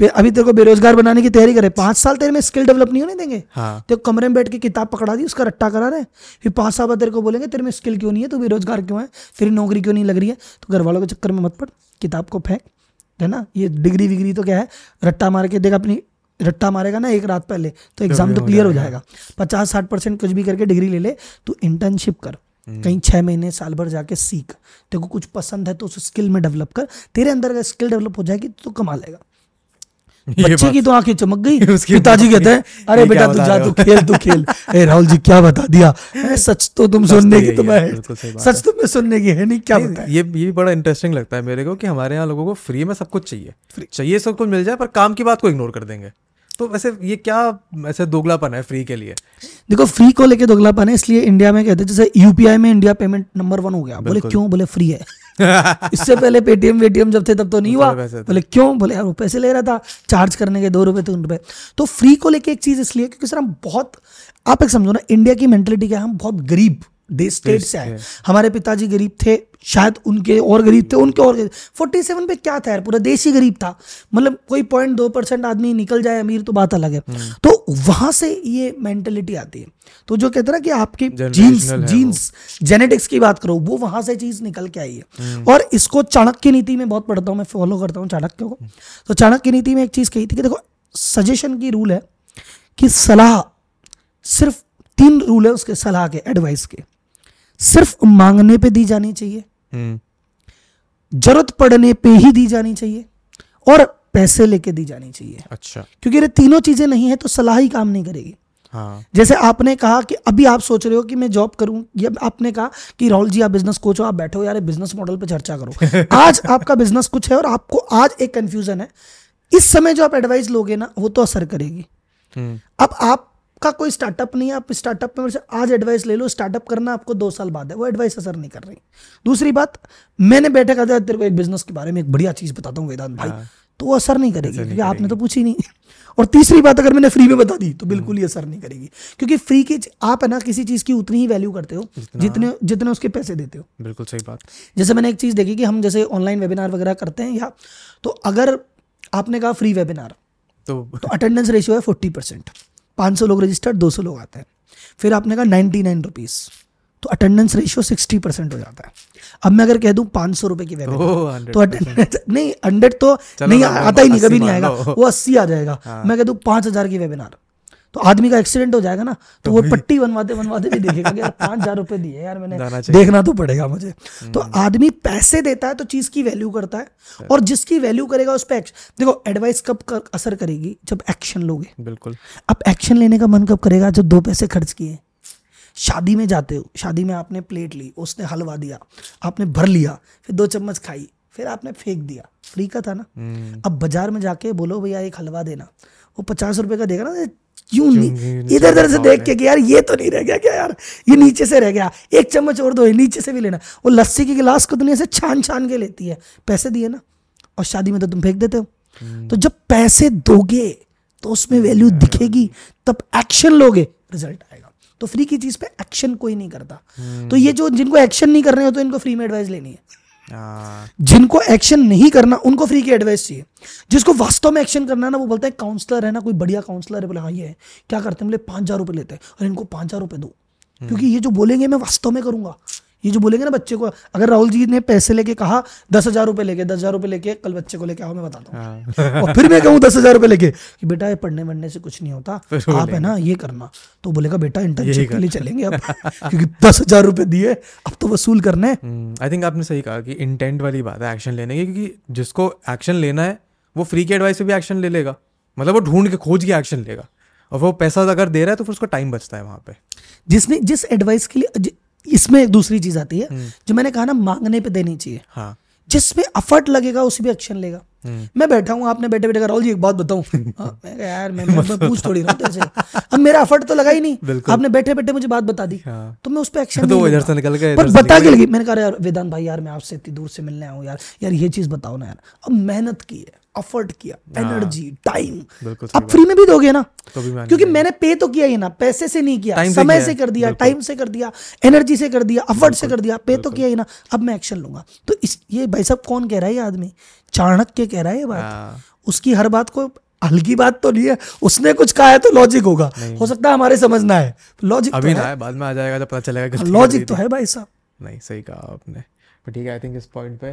अभी तेरे को बेरोजगार बनाने की तैयारी करे पाँच साल तेरे में स्किल डेवलप नहीं होने देंगे। हाँ। तेरे कमरे में बैठ के किताब पकड़ा दी उसका रट्टा करा रहे फिर पाँच साल बाद तेरे को बोलेंगे तेरे में स्किल क्यों नहीं है? तू बेरोजगार क्यों है? तेरी नौकरी क्यों नहीं लग रही है? तो घर वालों के चक्कर में मत पड़ किताब को फेंक है ना? ये डिग्री विग्री तो क्या है? रट्टा मार के देगा अपनी रट्टा मारेगा ना एक रात पहले तो एग्ज़ाम तो क्लियर हो जाएगा। पचास साठ परसेंट कुछ भी करके डिग्री ले ले तो इंटर्नशिप कर। हम्म। कहीं छह महीने साल भर जाके सीख। तेरे को कुछ पसंद है तो उस स्किल में डेवलप कर। तेरे अंदर अगर स्किल डेवलप हो जाएगी तो कमा लेगा। बच्चे की तो आँखें चमक गई। पिताजी कहते हैं अरे बेटा तू जा तू खेल तू खेल। ए राहुल जी क्या बता दिया? सच तो तुम सुनने की तो मैं सच तो मैं सुनने की है नहीं क्या बता ये ये बड़ा इंटरेस्टिंग लगता है मेरे को कि हमारे यहाँ लोगों को फ्री में सब कुछ चाहिए। चाहिए सब कुछ मिल जाए पर काम की बात को इग्नोर कर देंगे। तो वैसे ये क्या ऐसे दोगलापन है फ्री के लिए? देखो फ्री को लेके दोगलापन है इसलिए इंडिया में कहते हैं जैसे यूपीआई में इंडिया पेमेंट नंबर वन हो गया। बोले क्यों? बोले फ्री है। इससे पहले पेटीएम वेटीएम जब थे तब तो नहीं हुआ। बोले क्यों? बोले यार वो पैसे ले रहा था। चार्ज करने के दो रुपए तीन रुपए। तो फ्री को लेके एक चीज़ इसलिए क्योंकि सर हम बहुत आप एक समझो ना इंडिया की मेंटेलिटी क्या है? हम बहुत गरीब। देश स्टेट से आए हमारे पिताजी गरीब थे शायद उनके और गरीब थे उनके और फोर्टी सेवन पे क्या था यार पूरा देश ही गरीब था। मतलब कोई पॉइंट दो परसेंट आदमी निकल जाए अमीर तो बात अलग है। हम्म। तो वहाँ से ये मेंटेलिटी आती है। तो जो कहते ना कि आपकी जीन्स जीन्स जेनेटिक्स की बात करो वो वहाँ से चीज़ निकल के आई है। हम्म। और इसको चाणक्य नीति में बहुत पढ़ता हूँ मैं फॉलो करता हूँ चाणक्य को। तो चाणक्य नीति में एक चीज़ कही थी कि देखो सजेशन की रूल है कि सलाह सिर्फ़ तीन रूल है उसके सलाह के एडवाइस के। सिर्फ़ मांगने पे दी जानी चाहिए। हम्म। ज़रूरत पड़ने पे ही दी जानी चाहिए और पैसे लेके दी जानी चाहिए। अच्छा। क्योंकि ये तीनों चीज़ें नहीं है तो सलाह ही काम नहीं करेगी। हाँ। जैसे आपने कहा कि अभी आप सोच रहे हो कि मैं जॉब करूँ या आपने कहा कि राहुल जी आप बिज़नेस कोच हो आप बैठो यार बिज़नेस मॉडल पे चर्चा करो। आज आपका बिज़नेस कुछ है और आपको आज एक कंफ्यूजन है। इस समय जो आप एडवाइस लोगे ना वो तो असर करेगी। हम्म। अब आप का कोई स्टार्टअप नहीं है आप स्टार्टअप में आज एडवाइस ले लो स्टार्टअप करना आपको दो साल बाद है वो एडवाइस असर नहीं कर रही। दूसरी बात मैंने बैठे कहा तेरे को एक बिज़नेस के बारे में एक बढ़िया चीज़ बताता हूँ वेदांत भाई। हाँ। तो वो असर नहीं करेगी क्योंकि आपने तो पूछी नहीं। और तीसरी बात अगर मैंने फ्री में बता दी तो बिल्कुल ही असर नहीं करेगी। क्योंकि फ्री की आप है ना किसी चीज़ की उतनी ही वैल्यू करते हो जितने। जितने उसके पैसे देते हो। बिल्कुल सही बात। जैसे मैंने एक चीज़ देखी कि हम जैसे ऑनलाइन वेबिनार वगैरह करते हैं या तो अगर आपने कहा फ्री वेबिनार तो अटेंडेंस तो रेशियो है फोर्टी परसेंट पाँच सौ लोग रजिस्टर्ड दो सौ लोग आते हैं। फिर आपने कहा नाइन्टी नाइन रुपीज़ तो अटेंडेंस रेशियो सिक्सटी परसेंट हो जाता है। अब मैं अगर कह दूँ पाँच सौ रुपए की वेबिनार तो अटेंडेंस नहीं हंड्रेड तो नहीं आता ही नहीं कभी नहीं आएगा। वो अस्सी आ जाएगा। हाँ। मैं कह दूँ पाँच हज़ार की वेबिनार तो आदमी का एक्सीडेंट हो जाएगा ना तो, वो पट्टी बनवाते बनवाते भी देखेगा यार पाँच हज़ार रुपए दिए यार मैंने। देखना तो पड़ेगा मुझे। तो हम्म। आदमी पैसे देता है तो चीज़ की वैल्यू करता है और जिसकी वैल्यू करेगा उस पर देखो एडवाइस कब कर, असर करेगी? जब एक्शन लोगे। बिल्कुल। अब एक्शन लेने का मन कब करेगा? जब दो पैसे खर्च किए। शादी में जाते हो। शादी में आपने प्लेट ली उसने हलवा दिया आपने भर लिया फिर दो चम्मच खाई फिर आपने फेंक दिया। फ्री का था ना। हम्म। अब बाज़ार में जाके बोलो भैया एक हलवा देना। वो पचास रुपए का देगा ना क्यों नहीं? इधर उधर से देख के कि यार ये तो नहीं रह गया क्या यार? ये नीचे से रह गया। एक चम्मच और दो नीचे से भी लेना। वो लस्सी की गिलास को दुनिया से छान छान के लेती है। पैसे दिए ना और शादी में तो तुम फेंक देते हो। हम्म। तो जब पैसे दोगे तो उसमें वैल्यू दिखेगी। तब एक्शन लोगे रिज़ल्ट आएगा। तो फ्री की चीज़ पे एक्शन कोई नहीं करता। हम्म। तो ये जो जिनको एक्शन नहीं कर रहे हो तो इनको फ्री में एडवाइस लेनी हाँ। जिनको एक्शन नहीं करना उनको फ्री की एडवाइस चाहिए। जिसको वास्तव में एक्शन करना है ना वो बोलता है काउंसलर है ना कोई बढ़िया काउंसलर है। बोले हाँ ये है। क्या करते हैं? बोले पाँच हज़ार रुपए लेते हैं। और इनको पाँच हज़ार रुपए दो। हम्म। क्योंकि ये जो बोलेंगे मैं वास्तव में करूँगा। ये जो बोलेंगे ना बच्चे को अगर राहुल जी ने पैसे लेके कहा दस हज़ार रुपए लेके दस हज़ार रुपए लेके कल बच्चे को लेके आओ मैं बताता हूँ। हाँ। और फिर मैं कहूँ दस हज़ार रुपए लेके कि बेटा ये पढ़ने वढ़ने से कुछ नहीं होता आप है ना ये करना। तो बोलेगा बेटा इंटर्नशिप के लिए चलेंगे अब। क्योंकि दस हज़ार रुपए दिए अब तो वसूल करने। आई हम्म, थिंक आपने सही कहा कि इंटेंट वाली बात है एक्शन लेने की क्योंकि जिसको एक्शन लेना है वो फ्री के एडवाइस से भी एक्शन ले लेगा। मतलब वो ढूंढ के खोज के एक्शन लेगा। और वो पैसा अगर दे रहा है तो फिर उसको टाइम बचता है वहाँ पे। जिसने जिस एडवाइस के लिए इसमें एक दूसरी चीज़ आती है हम्म। जो मैंने कहा ना मांगने पे देनी चाहिए। हाँ। जिसमें अफर्ट लगेगा उसी भी एक्शन लेगा। मैं बैठा हूँ आपने बैठे बैठे राहुल जी एक बात बताऊँ? हाँ, मैं यार मैं, मैं, मैं पूछ थोड़ी रहा हूँ तेरे से। अब मेरा अफर्ट तो लगा ही नहीं। आपने बैठे बैठे मुझे बात बता दी। हाँ। तो मैं उस पर एक्शन तो इधर से निकल गए पर बता के लगी? मैंने कहा यार वेदांत भाई यार मैं आपसे इतनी दूर से मिलने आऊँ यार यार ये चीज़ बताओ ना यार। अब मेहनत की है। एफर्ट किया एनर्जी टाइम अब फ्री में भी दोगे ना? तो क्योंकि मैंने पे तो किया ही ना पैसे से नहीं किया से समय से कर दिया टाइम से कर दिया एनर्जी से कर दिया एफर्ट से कर दिया पे तो किया ही ना अब मैं एक्शन लूँगा। तो इस ये भाई साहब कौन कह रहा है ये आदमी? चाणक्य कह रहा है ये बात। हाँ। उसकी हर बात को हल्की बात तो नहीं है उसने कुछ कहा है तो लॉजिक होगा। हो सकता है हमारे समझना है लॉजिक अभी तो ना है बाद में आ जाएगा जब पता चलेगा लॉजिक तो है भाई साहब। नहीं सही कहा आपने। ठीक है आई थिंक इस पॉइंट पे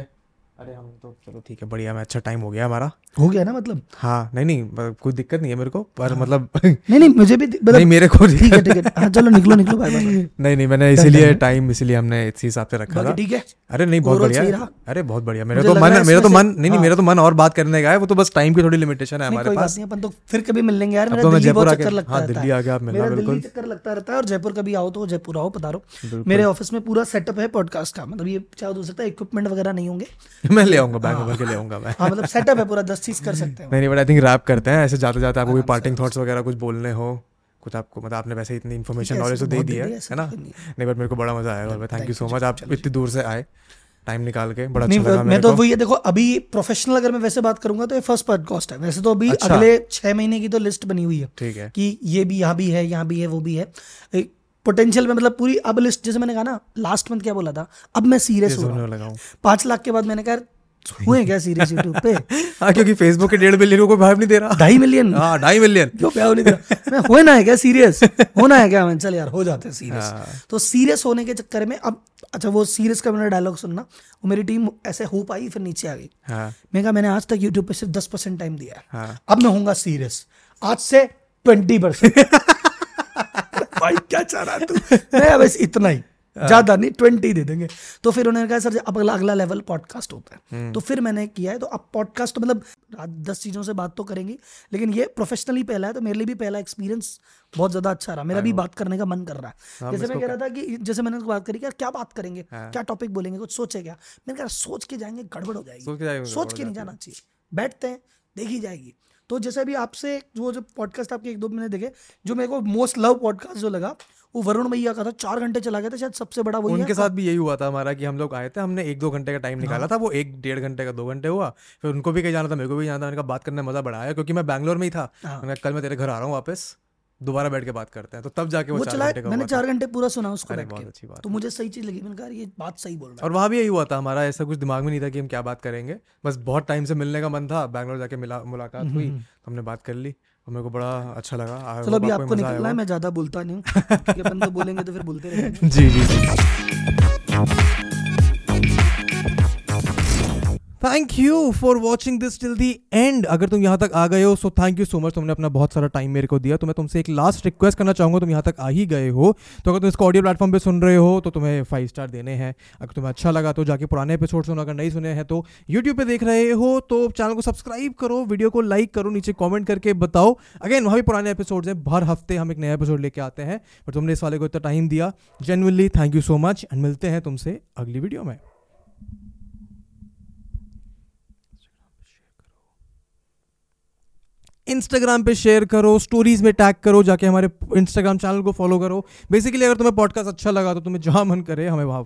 अरे हम तो चलो ठीक है बढ़िया मैं अच्छा टाइम हो गया हमारा। हो गया ना मतलब? हाँ नहीं नहीं मतलब कोई दिक्कत नहीं है मेरे को पर हाँ। मतलब नहीं नहीं मुझे भी मतलब नहीं मेरे को ठीक है ठीक है। हाँ चलो निकलो निकलो भाई नहीं नहीं मैंने इसीलिए टाइम इसीलिए हमने इसी हिसाब से रखा था। ठीक है। अरे नहीं बहुत बढ़िया? अरे बहुत बढ़िया। मेरा तो मन मेरा तो मन नहीं नहीं हाँ। मेरा तो मन और बात करने का है वो तो बस टाइम की थोड़ी लिमिटेशन है हमारे पास। अपन तो फिर कभी मिल लेंगे यार मेरा तो जयपुर चक्कर आके- लगता हाँ, दिल्ली है। आके आप मिलना बिल्कुल। चक्कर लगता रहता है और जयपुर कभी आओ तो जयपुर आओ पधारो। मेरे ऑफ़िस में पूरा सेटअप है पॉडकास्ट का मतलब ये चाहे हो सकता है इक्विपमेंट वगैरह नहीं होंगे। मैं ले आऊँगा बैंक भर के ले आऊँगा मैं। हाँ मतलब सेटअप है पूरा दस चीज़ कर सकते हैं। नहीं नहीं बट आई थिंक रैप करते हैं ऐसे जाते जाते आपको कोई पार्टिंग थॉट्स वगैरह कुछ बोलने हो कुछ आपको मतलब आपने वैसे इतनी इन्फॉर्मेशन नॉलेज तो दे दी है है ना? नहीं बट मेरे को बड़ा मज़ा आया और थैंक यू सो मच आप इतनी दूर से आए टाइम निकाल के बड़ा अच्छा लगा मैं तो वही है देखो अभी प्रोफेशनल अगर मैं वैसे बात करूँगा तो ये फ़र्स्ट पॉडकास्ट है। वैसे तो अभी अच्छा। अगले छह महीने की तो लिस्ट बनी हुई है ठीक है। कि ये भी यहाँ भी है यहाँ भी है वो भी है। पोटेंशियल में मतलब पूरी अब लिस्ट जैसे मैंने कहा ना लास्ट मंथ क्या बोला था? अब मैं सीरियस हो रहा हूँ। पाँच लाख के बाद मैंने कहा हुए क्या सीरियस यूट्यूब पे? हाँ क्योंकि फेसबुक के डेढ़ मिलियन को भाव नहीं दे रहा। ढाई मिलियन हाँ ढाई मिलियन क्यों क्या नहीं दे रहा? मैं होना है क्या सीरियस होना है क्या? मैं चल यार हो जाते हैं सीरियस तो सीरियस होने के चक्कर में अब अच्छा वो सीरियस का मेरा डायलॉग सुनना वो मेरी टीम ऐसे हो पाई फिर नीचे आ गई। हाँ। मैं कहा मैंने आज तक यूट्यूब पे सिर्फ़ दस परसेंट टाइम दिया है। हाँ। अब मैं होऊँगा सीरियस आज से ट्वेंटी परसेंट क्या चाह रहा तू? मैं बस इतना ही। ज़्यादा नहीं ट्वेंटी दे देंगे। तो फिर उन्होंने कहा सर अब अगला अगला लेवल पॉडकास्ट होता है। तो फिर मैंने किया है। तो अब पॉडकास्ट तो मतलब दस चीज़ों से बात तो करेंगे लेकिन ये प्रोफेशनली पहला है तो मेरे लिए भी पहला एक्सपीरियंस बहुत ज़्यादा अच्छा रहा। मेरा भी बात करने का मन कर रहा है। जैसे मैं कह रहा था कि जैसे मैंने बात करी यार क्या बात करेंगे? क्या टॉपिक बोलेंगे? कुछ सोचे क्या? मैंने कहा सोच के जाएँगे गड़बड़ हो जाएँगे, सोच के नहीं जाना चाहिए। बैठते हैं देखी जाएगी। तो जैसे अभी आपसे जो जो पॉडकास्ट आपके एक दो महीने देखे जो मेरे को मोस्ट लव पॉडकास्ट जो लगा वो वरुण भैया का था चार घंटे चला गया था शायद सबसे बड़ा वही उनके है साथ भी यही हुआ था हमारा कि हम लोग आए थे हमने एक दो घंटे का टाइम हाँ। निकाला था वो एक डेढ़ घंटे का दो घंटे हुआ फिर उनको भी कहीं जाना था मेरे को भी जाना था उनका बात करने में मज़ा बड़ा आया क्योंकि मैं बैंगलोर में ही था हाँ। मैंने कल मैं तेरे घर आ रहा हूँ वापस दोबारा बैठ के बात करते हैं तो तब जाके वो वो चार चला घंटे मैंने चार घंटे पूरा सुना उसको बैठ बहुत के। अच्छी बात तो मुझे सही चीज़ लगी मैंने कहा ये बात सही बोल रहा है। और वहाँ भी यही हुआ था हमारा ऐसा कुछ दिमाग में नहीं था कि हम क्या बात करेंगे। बस बहुत टाइम से मिलने का मन था बैंगलोर जाके मिला मुलाकात हुई तो हमने बात कर ली और मेरे को बड़ा अच्छा लगा। चलो अभी आपको निकलना है मैं ज़्यादा बोलता नहीं हूँ। अपन तो बोलेंगे तो फिर बोलते रहेंगे। जी जी जी। Thank you for watching this till the end अगर तुम यहाँ तक आ गए हो so thank you so much तुमने अपना बहुत सारा टाइम मेरे को दिया। तो मैं तुमसे एक लास्ट रिक्वेस्ट करना चाहूँगा, तुम यहाँ तक आ ही गए हो। तो अगर तुम इसको ऑडियो प्लेटफॉर्म पे सुन रहे हो तो तुम्हें फाइव स्टार देने हैं। अगर तुम्हें अच्छा लगा तो जाके पुराने एपिसोड सुनो। अगर नहीं सुने हैं तो यूट्यूब पर देख रहे हो तो चैनल को सब्सक्राइब करो वीडियो को लाइक करो, नीचे कॉमेंट करके बताओ। अगेन वहाँ भी पुराने एपिसोड हैं। हर हफ़्ते हम एक नया एपिसोड लेके आते हैं। पर तुमने इस वाले को इतना टाइम दिया। Genuinely thank you so much and मिलते हैं तुमसे अगली वीडियो में। इंस्टाग्राम पे शेयर करो स्टोरीज में टैग करो, जाके हमारे इंस्टाग्राम चैनल को फॉलो करो। बेसिकली अगर तुम्हें पॉडकास्ट अच्छा लगा तो तुम्हें जहाँ मन करे, हमें वहाँ